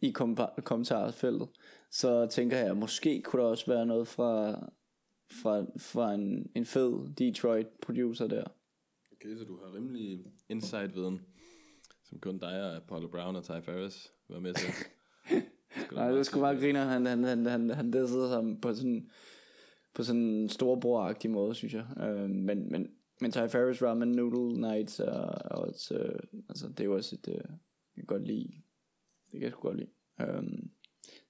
i kom- kommentarfeltet så tænker jeg, at måske kunne der også være noget fra, fra, fra en, en fed Detroit producer der. Okay, så du har rimelig insight-viden, som kun dig og Apollo Brown og Ty Ferris var med til. Nej, det skulle bare grine, han, han, han, han, han dissede ham på sådan, på sådan en storbror måde, synes jeg. Uh, men, men, men Ty Ferris Ramen Noodle Nights er, er også, uh, altså det er også et, uh, jeg kan godt lide, det kan jeg sgu godt lide. Um,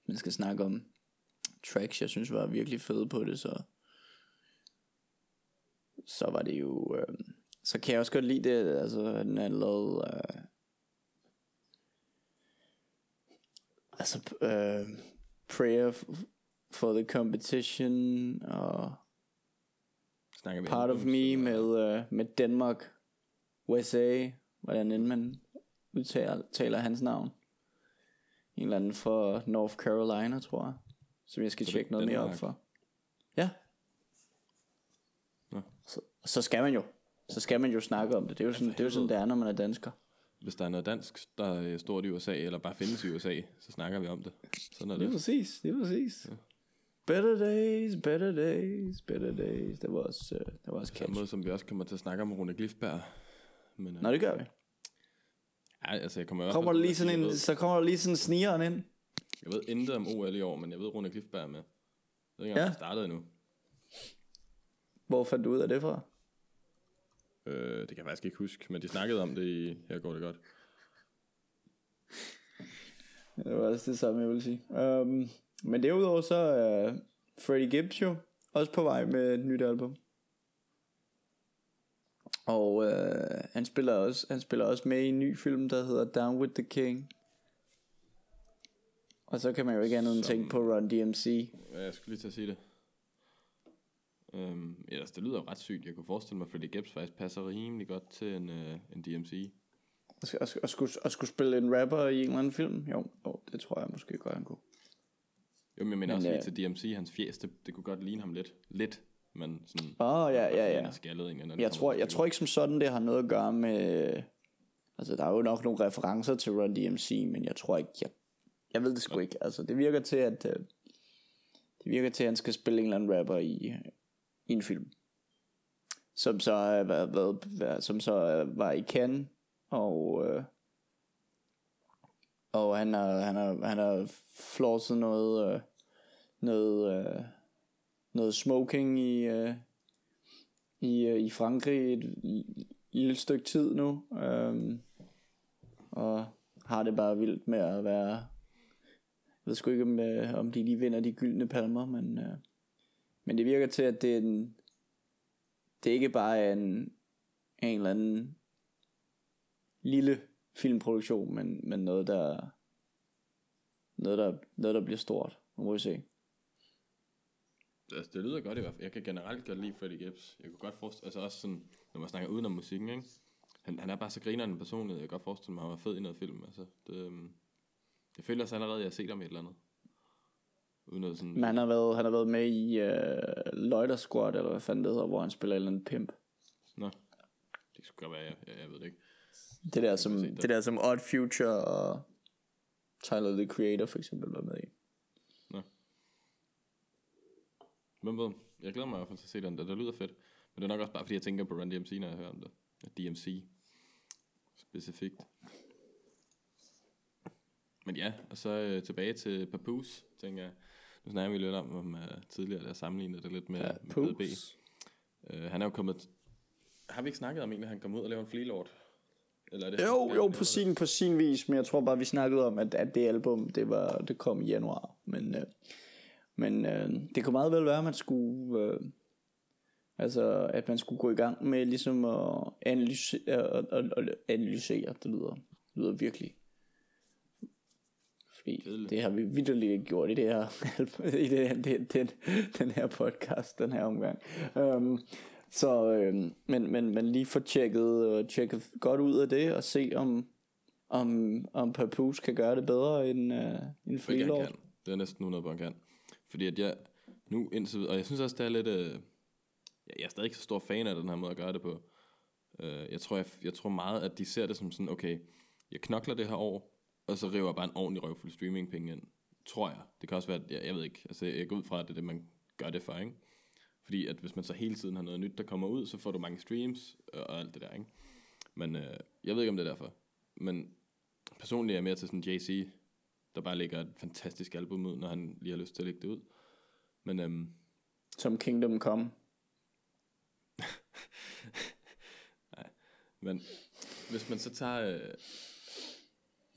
man skal snakke om tracks, jeg synes var virkelig fede på det, så, så var det jo... Øh, så kan jeg også godt lide det, altså han har lavet... Øh, altså, øh, Prayer for the Competition og Snakker vi Part of Me eller- med, øh, med Danmark, USA, hvordan end man udtaler taler hans navn. En eller anden fra North Carolina, tror jeg. Som jeg skal Så tjekke noget mere op Danmark? for. Ja. Nå. Så, så skal man jo. Så skal man jo snakke om det. Det er jo sådan, det er, jo sådan, det er, når man er dansker. Hvis der er noget dansk, der er stort i USA, eller bare findes i USA, så snakker vi om det. Sådan er Det er det. præcis, det er præcis. Better days, better days, better days. Det var også, uh, det var også På samme måde som vi også kommer til at snakke om Rune Glifberg. Men, øh, Nå, det gør vi. ja, altså, jeg kommer Kommer der lige sådan en, så kommer der lige sådan en snigeren ind. jeg ved intet om OL i år, men jeg ved, Rune Glifberg er med. Jeg ved ikke, om Ja. ja. startet endnu. Hvor fandt du ud af det fra? Øh, det kan jeg faktisk ikke huske, men de snakkede om det i Her går det godt. Det var også det samme, jeg ville sige. Um, men derudover så er Freddie Gibbs jo også på vej med et nyt album. Og uh, han, spiller også, han spiller også med i en ny film, der hedder Down with the King. Og så kan man jo ikke andet end tænke på Run DMC. Ja, jeg skulle lige til at sige det. Øhm, ja, altså, det lyder ret sygt. Jeg kunne forestille mig, Freddie Gibbs faktisk passer rimelig godt til en, øh, en DMC. Og, og, og, skulle, og skulle spille en rapper i en eller anden film? Jo, jo det tror jeg måske godt, han kunne. Jo, men jeg mener Men, også lige øh, til DMC, hans fjes, det, det kunne godt ligne ham lidt. Lidt, men sådan... Åh, oh, ja, ja, ja. skaldet en Jeg tror, jeg tror ikke som sådan, det har noget at gøre med... Altså, der er jo nok nogle referencer til Run DMC, men jeg tror ikke... Jeg, jeg ved det sgu ikke. Altså, det virker til, at... øh, Det virker til, at han skal spille en eller anden rapper i, i en film. Som så, øh, hvad, hvad, som så øh, var i Cannes, og... Øh, og han har, han har, han har flosset noget, øh, noget, øh, noget smoking i, øh, i, øh, i Frankrig et l- lille stykke tid nu. Øh, og har det bare vildt med at være... Jeg ved sgu ikke, om, øh, om de lige vinder de gyldne palmer, men, øh, men det virker til, at det er en... Det er ikke bare er en, en eller anden lille filmproduktion, men, men noget, der, noget, der, noget, der bliver stort. Nu må vi se. Altså, det lyder godt i hvert fald. Jeg kan generelt godt lide Freddie Gibbs. Jeg kunne godt forestille, altså også sådan, når man snakker udenom musikken, ikke? Han, han er bare så grineren en personlighed. Jeg kan godt forestille mig, at han var fed i noget film. Altså, det, øhm, jeg føler også allerede, at jeg har set ham i et eller andet. Uden noget sådan... Men han har været, han har været med i uh, Loiter Squad, eller hvad fanden det hedder, hvor han spiller en eller anden pimp. Nå, det skulle godt være, jeg, jeg, jeg ved det ikke. Det der, som, det. der som Odd Future og Tyler, the Creator for eksempel var med i. Hvem ved? Jeg glæder mig i hvert fald til at se den der. Det lyder fedt. Men det er nok også bare, fordi jeg tænker på Run DMC, når jeg hører om det. DMC. Specifikt. Men ja, og så øh, tilbage til Papoose, tænker jeg. Nu snakker vi lidt om, om uh, tidligere, der sammenlignede det lidt med, Ja, med. Poops. Uh, han er jo kommet... Har vi ikke snakket om egentlig, at han kom ud og lavede en fleelord? Eller er det Jo, jo, på sin, på sin vis, men jeg tror bare, vi snakkede om, at, at det album, det, var, det kom i januar. Men, øh, men øh, det kunne meget vel være, at man skulle... Øh, altså, at man skulle gå i gang med ligesom at analysere, og, og, og analysere det lyder, det lyder virkelig. Fordi Kedeligt. det har vi vidderligt ikke gjort i det her, i det, det, den, den her podcast, den her omgang. Um, så, øhm, men, men, men lige få tjekket, øh, tjekket godt ud af det, og se om, om, om Papoose kan gøre det bedre end, øh, end Freelord. kan. Det er næsten 100 på, han kan. Fordi at jeg nu indtil og jeg synes også, det er lidt, øh, jeg jeg er stadig ikke så stor fan af den her måde at gøre det på. Øh, jeg, tror, jeg, jeg tror meget, at de ser det som sådan, okay, jeg knokler det her år, og så river jeg bare en ordentlig røvfuld streamingpenge ind. Tror jeg. Det kan også være, at jeg, jeg ved ikke, altså jeg går ud fra, at det er det, man gør det for, ikke? Fordi at hvis man så hele tiden har noget nyt, der kommer ud, så får du mange streams og, alt det der, ikke? Men øh, jeg ved ikke, om det er derfor. Men personligt er jeg mere til sådan JC, der bare lægger et fantastisk album ud, når han lige har lyst til at lægge det ud. Men øhm, Som Kingdom Come. Men hvis man så tager øh,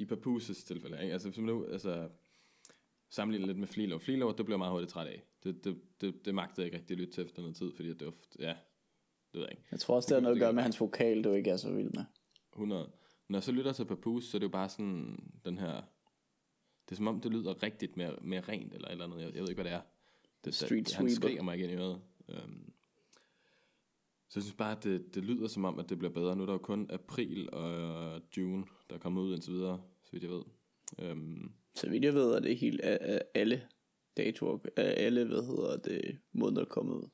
i Papooses tilfælde, ikke? altså man nu altså, sammenligner lidt med Fleelord. Fleelord, det bliver jeg meget hurtigt træt af. Det, det, det, det magtede jeg ikke rigtig at lytte til efter noget tid, fordi det ofte, ja, Det ved jeg ikke. Jeg tror også, det har noget at gøre med hans vokal, du ikke er så vild med. 100. Når jeg så lytter til Papoose, så er det jo bare sådan den her... Det er som om, det lyder rigtigt mere, mere rent, eller eller andet. Jeg, jeg ved ikke, hvad det er. Det, Street det, han sweeper. skriger mig igen i øret. Um, så jeg synes bare, at det, det lyder som om, at det bliver bedre. Nu er der jo kun april og June, der er kommet ud indtil videre, så vidt jeg ved. Um, Så vidt jeg ved, er det helt af, af alle datoer, af alle, hvad hedder det, måneder kommet ud.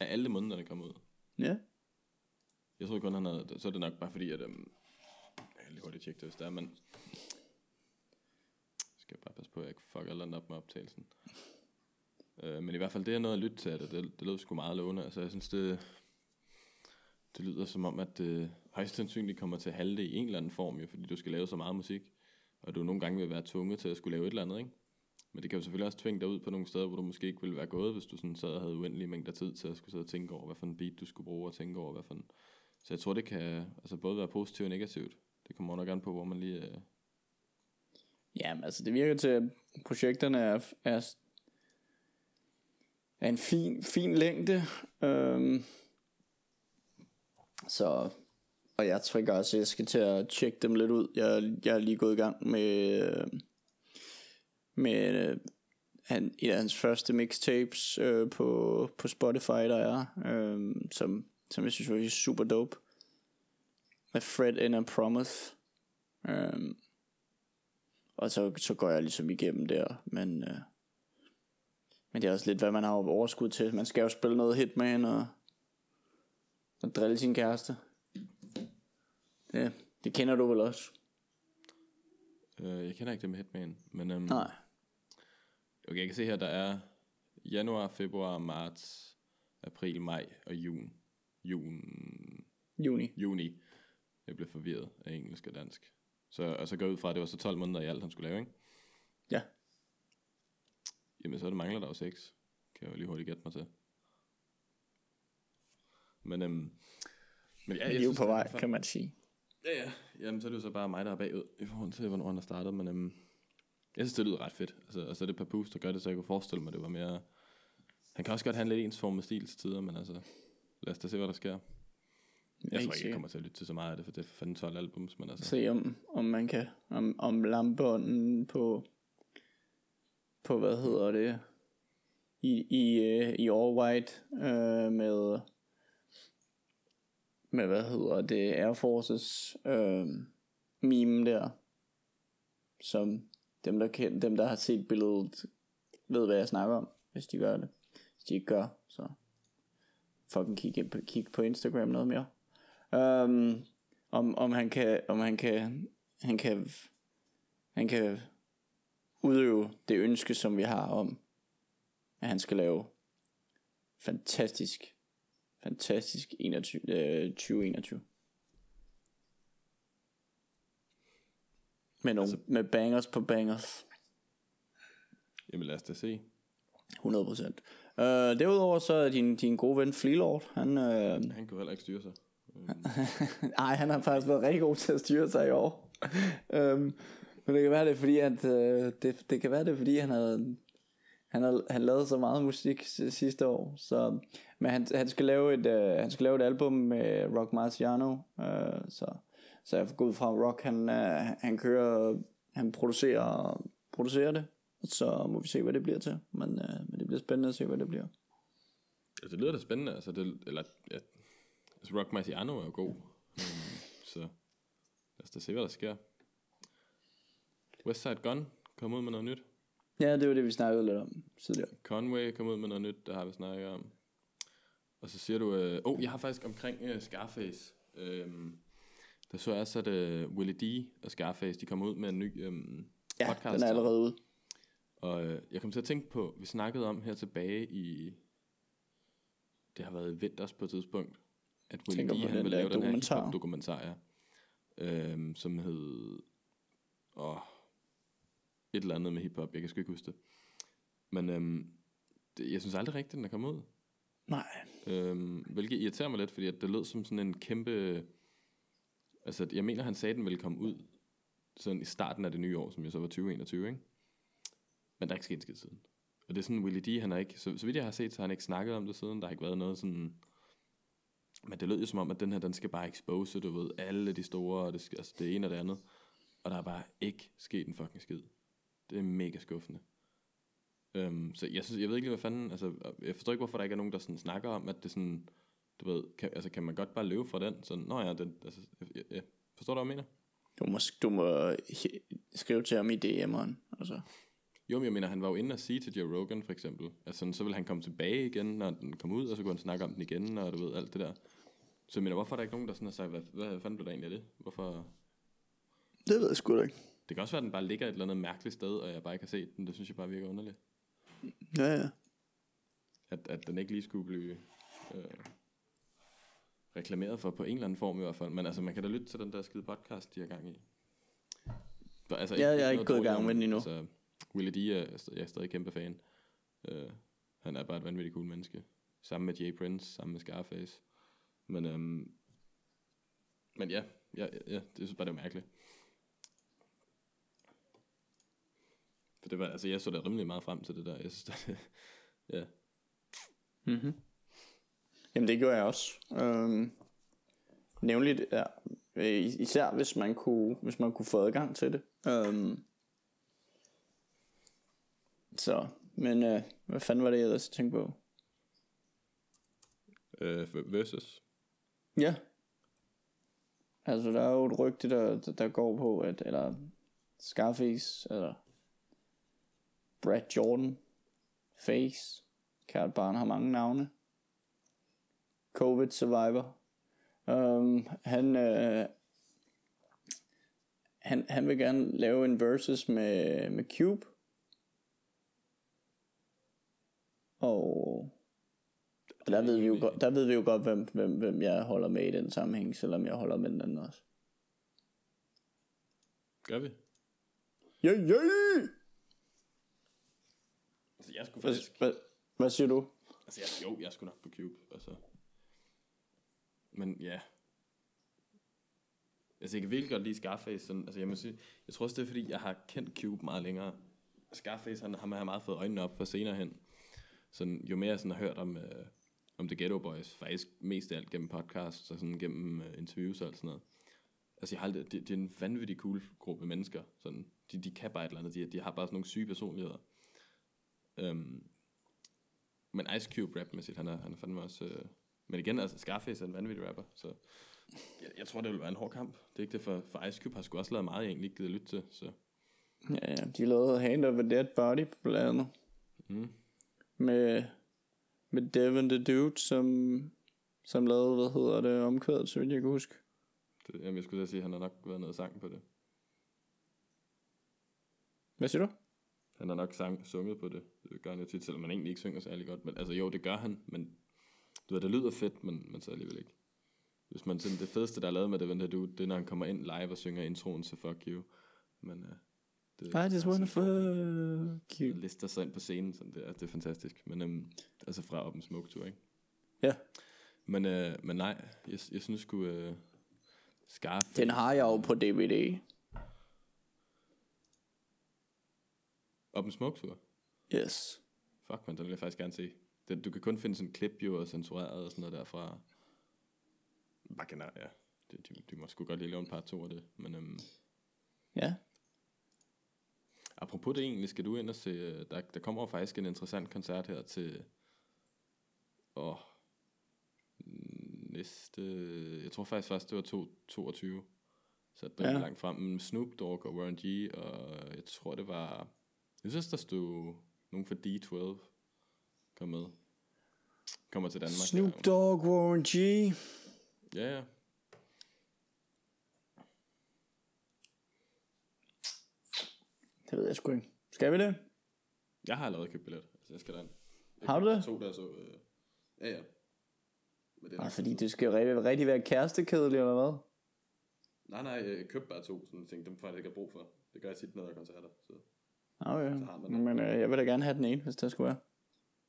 er alle månederne kommet ud? Ja. Jeg tror kun, han havde... Så er det nok bare fordi, at... Um, jeg kan lige hurtigt tjekke det, hvis det er, men... Skal jeg bare passe på, at jeg ikke fucker eller op med optagelsen. Uh, men i hvert fald det, jeg nåede at lytte til, det, det, det lød sgu meget lovende. Altså, jeg synes, det... Det lyder som om, at det højst sandsynligt kommer til at halde det i en eller anden form, jo, fordi du skal lave så meget musik, og du nogle gange vil være tvunget til at skulle lave et eller andet, ikke? Men det kan jo selvfølgelig også tvinge dig ud på nogle steder, hvor du måske ikke ville være gået, hvis du sådan sad og havde uendelige mængder tid til at skulle sidde og tænke over, hvad for en beat du skulle bruge, og tænke over, hvad for en... Så jeg tror, det kan altså både være positivt og negativt. Det kommer nok an på, hvor man lige... Øh... Ja, men altså det virker til, at projekterne er, er, er en fin, fin længde. Øhm, så, og jeg tror også, at jeg skal til at tjekke dem lidt ud. Jeg, jeg er lige gået i gang med, øh, med øh, han, et af hans første mixtapes øh, på, på Spotify, der er, øh, som, som jeg synes var super dope. Med Fred and a Promise. Øh, og så, så går jeg ligesom igennem der, men, øh, men det er også lidt, hvad man har overskud til. Man skal jo spille noget Hitman og, og drille sin kæreste. Ja, det kender du vel også? Øh, jeg kender ikke det med Hitman, men... Um, Nej. Okay, jeg kan se her, der er januar, februar, marts, april, maj og juni. Jun, Juni. juni. Jeg blev forvirret af engelsk og dansk. Så, og så går jeg ud fra, at det var så 12 måneder i alt, han skulle lave, ikke? Ja. Jamen, så er det mangler der jo 6. Kan jeg jo lige hurtigt gætte mig til. Men, øhm, men ja, jeg vi er jo på vej, kan man sige. Ja, ja. Jamen, så er det jo så bare mig, der er bagud i forhold til, hvornår han har startet. Men øhm, jeg synes, det lyder ret fedt. Altså, og så er det Papoose, der gør det, så jeg kunne forestille mig, det var mere... Han kan også godt have en lidt ensformet stil til tider, men altså... Lad os da se, hvad der sker. Jeg tror ikke, jeg kommer til at lytte til så meget af det, for det er for fanden 12 albums, men altså... Se om, om man kan, om, om lampebånden på, på hvad hedder det, i, i, øh, i all white øh, med, med hvad hedder det, Air Forces øh, meme der, som dem der, kend, dem der har set billedet ved hvad jeg snakker om, hvis de gør det. Hvis de ikke gør, så fucking kig, på, kig på Instagram noget mere. Um, om, om han kan, om han kan, han kan, han kan udøve det ønske, som vi har om, at han skal lave fantastisk, fantastisk 21, øh, 2021. Med, nogle, altså, med bangers på bangers. Jamen lad os da se. 100%. Uh, derudover så er din, din gode ven Fleelord, han, uh, Han kunne heller ikke styre sig. Nej, han har faktisk været rigtig god til at styre sig i år. øhm, men det kan være det, er fordi at, øh, det, det kan være det, er, fordi han havde, han har han lavede så meget musik sidste år. Så, men han, han, skal lave et, øh, han skal lave et album med Rock Marciano. Øh, så, så jeg får gået fra Rock, han, øh, han kører, han producerer, producerer det. Så må vi se, hvad det bliver til. Men, øh, men det bliver spændende at se, hvad det bliver. altså, det lyder da spændende. Altså, det, eller, ja, altså Rock Marciano er jo god. Så lad os da se, hvad der sker. Westside Gun kom ud med noget nyt. Ja, det var det, vi snakkede lidt om tidligere. Conway kom ud med noget nyt, der har vi snakket om. Og så siger du, øh, oh, jeg har faktisk omkring øh, Scarface. Øhm, der så jeg også, at øh, Willie D og Scarface, de kommer ud med en ny Ja, podcast. den er allerede ude. Og øh, jeg kom til at tænke på, vi snakkede om her tilbage i, det har været vinters på et tidspunkt, at Willie D, han ville lave den her dokumentar, ja. Øhm, som hed, åh, et eller andet med hiphop, jeg kan sgu ikke huske det. Men øhm, det, jeg synes aldrig rigtigt, den er kommet ud. Nej. Øhm, hvilket irriterer mig lidt, fordi at det lød som sådan en kæmpe... Altså, jeg mener, han sagde, at den ville komme ud sådan i starten af det nye år, som jo så var 2021, ikke? Men der er ikke sket en skid siden. Og det er sådan, Willie D, han har ikke... Så, så vidt jeg har set, så har han ikke snakket om det siden. Der har ikke været noget sådan... Men det lød jo som om, at den her, den skal bare expose, du ved, alle de store, og det, skal, altså det ene og det andet. Og der er bare ikke sket en fucking skid. Det er mega skuffende. Øhm, så jeg, synes, jeg ved ikke lige, hvad fanden, altså, jeg forstår ikke, hvorfor der ikke er nogen, der sådan snakker om, at det sådan, du ved, kan, altså, kan man godt bare løbe fra den? Sådan, nå ja, den, altså, jeg, jeg, forstår du, hvad jeg mener? Du må, du må skrive til ham i DM'eren. Altså. Jo, men jeg mener, han var jo inde og sige til Joe Rogan, for eksempel, at sådan, så vil han komme tilbage igen, når den kom ud, og så kunne han snakke om den igen, og du ved, alt det der. Så jeg mener, hvorfor er der ikke nogen, der sådan har sagt, hvad, hvad fanden blev der egentlig af det? Hvorfor? Det ved jeg sgu da ikke. Det kan også være, at den bare ligger et eller andet mærkeligt sted, og jeg bare ikke har set den. Det synes jeg bare virker underligt. Ja, ja. At, at den ikke lige skulle blive øh, reklameret for på en eller anden form i hvert fald. Men altså, man kan da lytte til den der skide podcast, de har gang i. Der, altså, Ja, jeg er ikke gået i gang med den endnu. Altså, Willie D er, jeg er stadig kæmpe fan. Uh, han er bare et vanvittigt cool menneske. Sammen med Jay Prince, sammen med Scarface. Men, øhm, men ja, ja, ja, det synes bare, det er mærkeligt. For det var, altså jeg så da rimelig meget frem til det der. Jeg synes, det, ja. Mm-hmm. Jamen det gjorde jeg også. Øhm, nævnligt, ja, øh, især hvis man kunne, hvis man kunne få adgang til det. Øhm, så, men øh, hvad fanden var det, jeg ellers tænkte på? Øh, versus. Ja. Altså, der er jo et rygte, der, der, der går på, at, eller Scarface, eller Brad Jordan, Face, kært barn har mange navne. Covid survivor. Um, han, øh, han, han vil gerne lave en versus med, med Cube. Og der ved vi jo godt, der ved vi jo godt hvem, hvem, hvem jeg holder med i den sammenhæng, selvom jeg holder med den anden også. Gør vi? Ja, ja! Jeg skulle Hvad, faktisk... hvad, hvad siger du? Altså jeg, jo, jeg skulle nok på Cube. Altså. Men ja. Altså jeg kan virkelig godt lide Scarface. Sådan, altså jeg må sige, jeg tror også det er fordi, jeg har kendt Cube meget længere. Scarface, han, han har meget fået øjnene op for senere hen. Sådan, jo mere jeg sådan har hørt om, øh, om The Ghetto Boys, faktisk mest af alt gennem podcasts og sådan gennem øh, interviews og alt sådan noget. Altså jeg har aldrig, det, det, er en vanvittig cool gruppe mennesker. Sådan, de, de kan bare et eller andet. De, de har bare sådan nogle syge personligheder. Um, men Ice Cube rapmæssigt, han er, han er fandme også... Øh, men igen, altså Scarface er en vanvittig rapper, så jeg, jeg tror, det vil være en hård kamp. Det er ikke det, for, for Ice Cube har sgu også lavet meget, jeg egentlig ikke gider lytte til, så... Ja, ja, de lavede Hand of a Dead Body blandt andet. Mm. Med, med Devin the Dude, som, som lavede, hvad hedder det, omkvædet, så vidt jeg kan huske. Det, jamen, jeg skulle da sige, at han har nok været noget sang på det. Hvad siger du? Han har nok sang, sunget på det. Det gør han jo tit, selvom man egentlig ikke synger særlig godt. Men altså jo, det gør han, men du ved, det lyder fedt, men, men så alligevel ikke. Hvis man sådan, det fedeste, der er lavet med det, det, det er, når han kommer ind live og synger introen til Fuck You. Men uh, det, I just wanna fuck you. lister sig ind på scenen, sådan det, er, det er fantastisk. Men um, altså fra Open Smoke Tour, ikke? Ja, Men, uh, men nej, jeg, jeg synes sgu uh, Scarface... den har jeg jo på DVD. Open Smoke Tour? Yes. Fuck, man, den vil jeg faktisk gerne se. Det, du kan kun finde sådan en klip jo og censureret og sådan noget derfra. Bare generelt, ja. Det, de, de må sgu godt lige lave en par to af det. Men øhm, Ja. apropos det egentlig, skal du ind og se, øh, der, der kommer faktisk en interessant koncert her til, åh, næste, jeg tror faktisk først, det var to, 22. Så det er Ja. langt frem. Men Snoop Dogg og Warren G, og jeg tror det var, jeg synes der stod nogen fra D12 kom med. Kommer til Danmark. Snoop. Dogg, Warren G. Ja, ja. Det ved jeg sgu ikke. Skal vi det? Jeg har allerede købt billet. Altså, jeg skal derind. Jeg Har du det? To, der så... Øh... Ja, ja. Men det er fordi det skal jo rigtig, rigtig være kærestekedeligt, eller hvad? Nej, nej, jeg købte bare to, sådan ting, dem får jeg ikke brug for. Det gør jeg tit, når der er koncerter. Så Man det. Men øh, jeg vil da gerne have den ene, hvis det skulle være.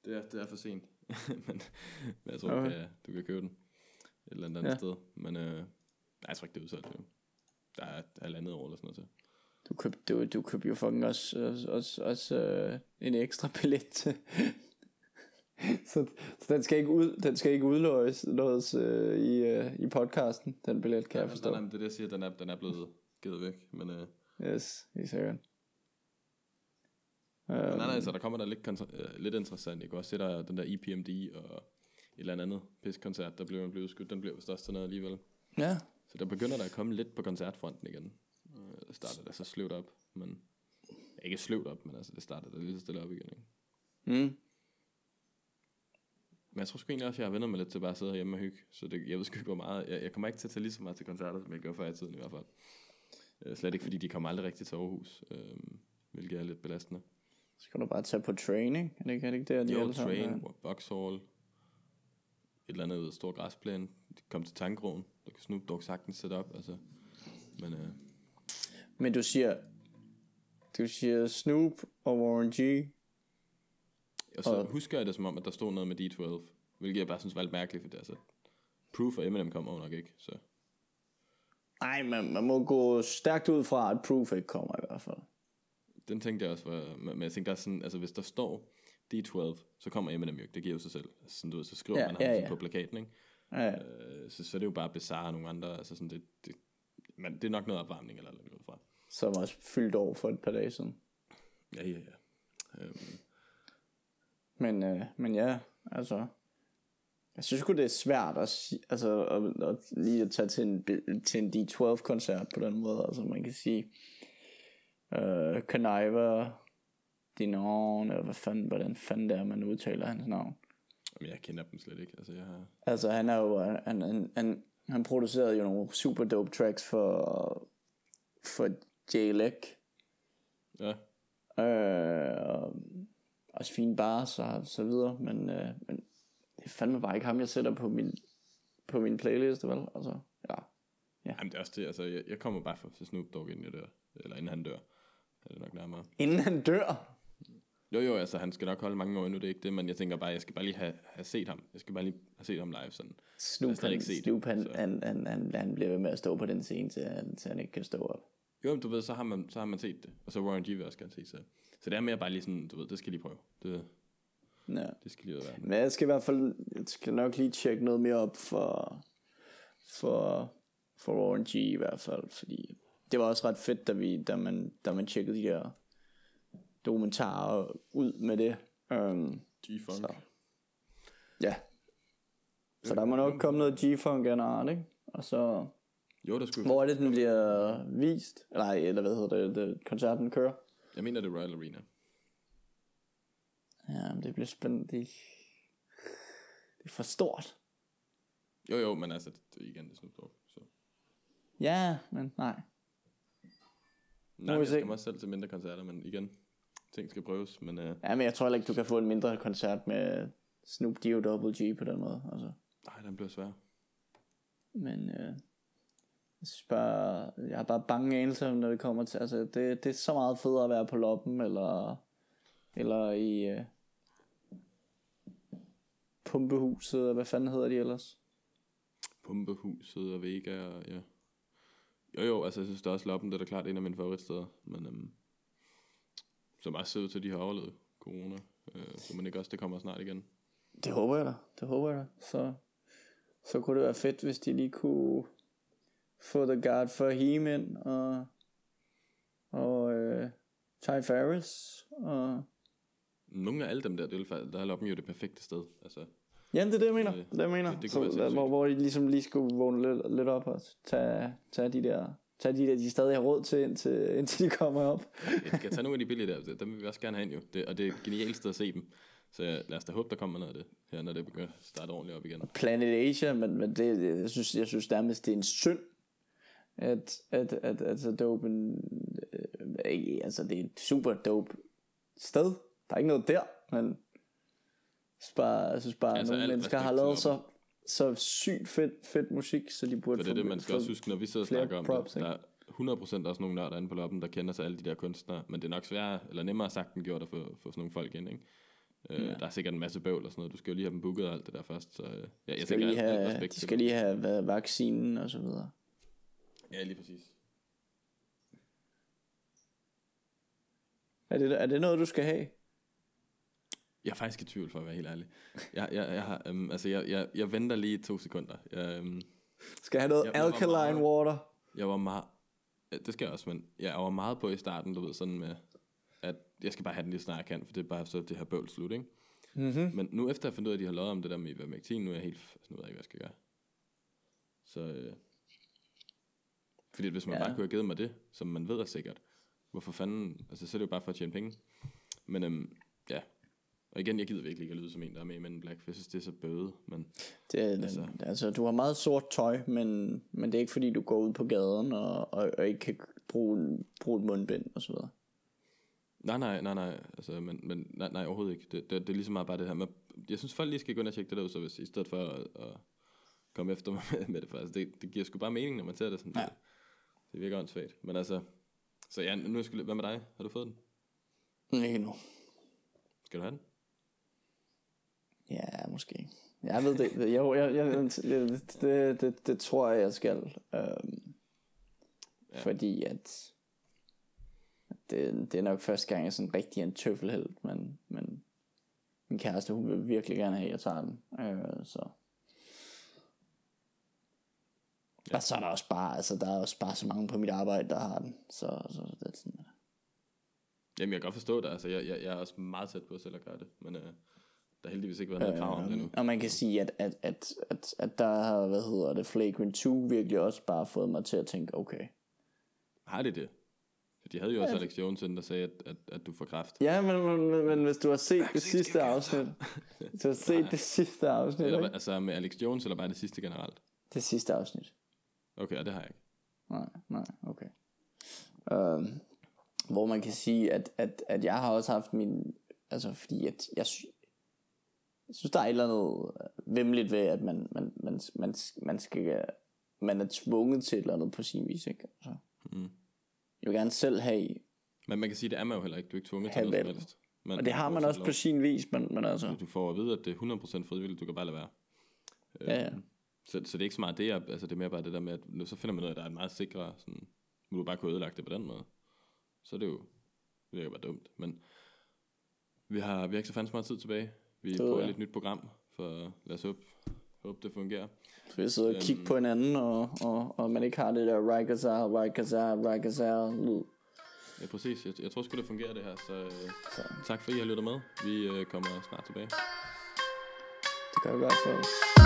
det er, det er for sent. men, men jeg tror, Okay. du, kan, du kan købe den et eller andet, andet Ja. sted. Men øh, nej, jeg tror ikke, det er udsolgt nu. Der er halvandet år eller sådan noget til. Du købte, du, du købte jo fucking også, også, også, også øh, en ekstra billet til, så, så den skal ikke ud, den skal ikke udløses noget, øh, i, øh, i podcasten, den billet, kan Ja, jeg forstå. er, det er det, jeg siger, den er, den er blevet givet væk. Men, øh, Yes, helt sikkert. Um, nej, nej, så der kommer der lidt, øh, lidt interessant. Kan også se, der er den der EPMD og et eller andet piskoncert, der blev blevet udskudt. Den bliver vist også til noget alligevel. ja, Så der begynder der at komme lidt på koncertfronten igen. Øh, Det starter da så sløvt op, men ikke sløvt op, men altså det starter da lige så stille op igen. Ikke? mm. Men jeg tror sgu egentlig også, at jeg har vendt mig lidt til bare at sidde hjemme og hygge. Så det, jeg ved sgu ikke, hvor meget. Jeg, jeg kommer ikke til at tage lige så meget til koncerter, som jeg gjorde før i tiden i hvert fald. Øh, slet ikke, fordi de kommer aldrig rigtigt til Aarhus. Øh, hvilket er lidt belastende. Så skal du bare tage på training, er det ikke, er det ikke der, de Jo, alle sammen train, er? Vauxhall, et eller andet stor græsplæne. Kom til tankroen. Der kan Snoop Dogg sagtens sætte op. Altså. Men øh, Men du siger, du siger Snoop og Warren G. Og så husker jeg det som om, at der stod noget med D12, hvilket jeg bare synes var lidt mærkeligt, for det altså, Proof og Eminem kommer nok ikke, så Nej, man, man må gå stærkt ud fra, at Proof ikke kommer i hvert fald. Den tænkte jeg også var, men jeg tænkte der er sådan, altså hvis der står D12, så kommer Eminem jo ikke, det giver jo sig selv, altså, sådan, du ved, så skriver Ja, man ham ja, ja. på plakaten, ikke? Ja, ja. Øh, så, så er det jo bare Bizarre og nogle andre, altså sådan det, det men det er nok noget opvarmning eller noget ud fra. som også fyldt over for et par dage siden. Ja, ja, ja. Øhm, Men, øh, men ja, altså, jeg synes sgu, det er svært at, altså, at, at, lige at tage til en, til en D12-koncert på den måde. Altså, man kan sige, øh, Conniva, Dinon, eller hvad fanden, hvordan fanden det er, man udtaler hans navn. men jeg kender dem slet ikke, altså jeg har, Altså, han er jo, han, han, han, han producerede jo nogle super dope tracks for, for Jay Leck. ja, Øh, og også fine bars og så videre, men, øh, men det er fandme bare ikke ham, jeg sætter på min, på min playlist, vel? Altså, ja. Jamen det er også det, altså jeg, jeg kommer bare for Snoop Dogg inden jeg dør, eller inden han dør, er det nok nærmere. Inden han dør. Jo, jo, altså han skal nok holde mange år endnu, det er ikke det, men jeg tænker bare, jeg skal bare lige have, have set ham. Jeg skal bare lige have set ham live sådan. Snoop, stadig han, set, Snoop han, han, han, han, han bliver ved med at stå på den scene, til han, til han ikke kan stå op. Jo, men du ved, så har man, så har man set det. Og så Warren G vil også gerne se så. Så det er mere bare lige sådan, du ved, det skal jeg lige prøve. Det, Ja. det skal lige være. Men jeg skal i hvert fald, jeg skal nok lige tjekke noget mere op for, for, for Warren G i hvert fald, fordi det var også ret fedt, da, vi, da, man, da man tjekkede de der dokumentarer ud med det. Um, G-Funk. Så. ja. Så der må nok komme noget G-Funk art, ikke? Og så, Jo, der skulle hvor er det, den bliver vist? Nej, eller hvad hedder det, det koncerten kører? Jeg mener, det er Royal Arena. Ja, men det bliver spændende. Det, det er for stort. Jo, jo, men altså, det, det er igen det er Snoop Dogg. Så. Ja, men nej. Nej, jeg skal også selv til mindre koncerter, men igen, ting skal prøves. Men øh, Ja, men jeg tror heller ikke, du kan få en mindre koncert med Snoop D og Double G på den måde. Altså. nej, den bliver svær. Men øh, jeg synes bare, jeg har bare bange anelser, når det kommer til, altså det, det er så meget federe at være på loppen, eller, eller i øh, pumpehuset, og hvad fanden hedder de ellers? Pumpehuset og Vega og ja. Jo, jo, altså jeg synes, er også Loppen, det er da klart en af mine favoritsteder. Men øhm, som også ser ud til, at de har overlevet corona. Øh, så man ikke også, det kommer snart igen. Det håber jeg da, det håber jeg da. Så, så kunne det være fedt, hvis de lige kunne få The God for Him ind, og, og øh, Ty Farris, og Nogle af alle dem der, det vil, fa- der er Loppen jo det perfekte sted. Altså, Jamen, det er det, jeg mener. Det- Det, jeg mener. det- det så, hvor, hvor de ligesom lige skulle vågne lidt, lidt op og tage, tage de der tage de der, de stadig har råd til, indtil, indtil de kommer op. jeg skal tage nogle af de billige der, dem vil vi også gerne have ind jo. Det, og det er genialt sted at se dem. Så ja, lad os da håbe, der kommer noget af det her, når det begynder at starte ordentligt op igen. Planet Asia, men, men det, jeg, synes, jeg synes nærmest, det er en synd, at, at, at, at så dope en, øh, ikke- altså det er et super dope sted. Der er ikke noget der, men bare, jeg synes bare Altså, nogle mennesker har lavet så, så sygt fedt, fedt musik, så de burde For det er det, man skal også huske, når vi sidder og snakker om props, det. Der er 100% også nogle nørder inde på loppen, der kender sig alle de der kunstnere, men det er nok sværere, eller nemmere sagt end gjort at få, få sådan nogle folk ind, ikke? Øh, Der er sikkert en masse bøvl og sådan noget. Du skal jo lige have dem booket og alt det der først. Så, øh, ja, jeg skal tænker, lige have, respekt de skal lige have været vaccinen og så videre. Ja, lige præcis. Er det, er det noget, du skal have? Jeg er faktisk i tvivl, for at være helt ærlig. Jeg, jeg, jeg, har, øhm, altså, jeg, jeg, jeg venter lige to sekunder. Jeg, øhm, Skal jeg have noget Jeg- jeg alkaline meget- water? jeg var meget... Det skal jeg også, men jeg var meget på i starten, du ved, sådan med, at jeg skal bare have den lige snart jeg kan, for det er bare så det her bøvl slut, ikke? Mm-hmm. Men nu efter jeg fandt ud af, at de har lavet om det der med ivermectin, nu er jeg helt... Nu ved jeg ikke, hvad jeg skal gøre. Så... Øh, fordi hvis man ja. bare kunne have givet mig det, som man ved er sikkert, hvorfor fanden... Altså, så er det jo bare for at tjene penge. Men øhm, ja. Og igen, jeg gider virkelig ikke at lyde som en, der er med i Men Black, for jeg synes, det er så bøde, men... Det, er, Altså. altså. du har meget sort tøj, men, men det er ikke fordi, du går ud på gaden og, og, og ikke kan bruge, bruge et mundbind og så videre. Nej, nej, nej, nej, altså, men, men nej, nej, overhovedet ikke. Det, det, det er lige så meget bare det her med, jeg synes folk lige skal gå ind og tjekke det der ud, så hvis, i stedet for at, at komme efter mig med, med det, for altså, det, det giver sgu bare mening, når man ser det sådan. Ja. Det, det virker åndssvagt, men altså, så ja, nu skal hvad med dig? Har du fået den? Ikke nu. Skal du have den? Ja, måske. Jeg ved det. Jo, jeg, jeg, det, det, det, det tror jeg, jeg skal. Øhm, ja. Fordi at det, det er nok første gang, jeg sådan rigtig er en tøffelhelt, men, men min kæreste, hun vil virkelig gerne have, at jeg tager den. Øh, så. Ja. Og så er der også bare, altså der er også bare så mange på mit arbejde, der har den. Så, så det er sådan, Jamen, jeg kan godt forstå det, altså, jeg, jeg, jeg er også meget tæt på selv at gøre det, men øh, der heldigvis ikke været noget krav om det endnu. Øhm, Og man kan sige, at, at, at, at, at der har, hvad hedder det, Flagrant 2 virkelig også bare fået mig til at tænke, okay. Har de det? For de havde jo også Alex Jones, der sagde, at, at, at du får kraft. Ja, men, men, men, men hvis du har set det sidste afsnit, hvis du har set det sidste afsnit, Eller, ikke? altså med Alex Jones, eller bare det sidste generelt? det sidste afsnit. Okay, og det har jeg ikke. Nej, nej, okay. Øhm, hvor man kan sige, at, at, at jeg har også haft min, altså fordi at jeg, jeg synes, der er et eller andet vemmeligt ved, at man, man, man, man, man skal, man er tvunget til et eller andet på sin vis, ikke? Altså, Mm. jeg vil gerne selv have, Men man kan sige, det er man jo heller ikke. Du er ikke tvunget til noget som valg. helst. Men og det har man også selv på sin vis, men, men altså, lov. Du får at vide, at det er 100% frivilligt, du kan bare lade være. ja, ja. Så, så det er ikke så meget det, altså det er mere bare det der med, at nu, så finder man at der er meget sikre, sådan, nu du bare kunne ødelægge det på den måde. Så er det jo, det virker bare dumt. Men vi har, vi har ikke så fandme meget tid tilbage. Vi ved prøver lidt nyt program, for lad os håbe, håbe det fungerer. Så vi sidder og kigger på hinanden, og, og, og man ikke har det der Rikazar, Rikazar, Rikazar lyd. Ja, præcis. Jeg, jeg tror sgu, det fungerer det her, så, øh, Så tak for, at I har lyttet med. Vi øh, kommer snart tilbage. det gør vi i hvert fald.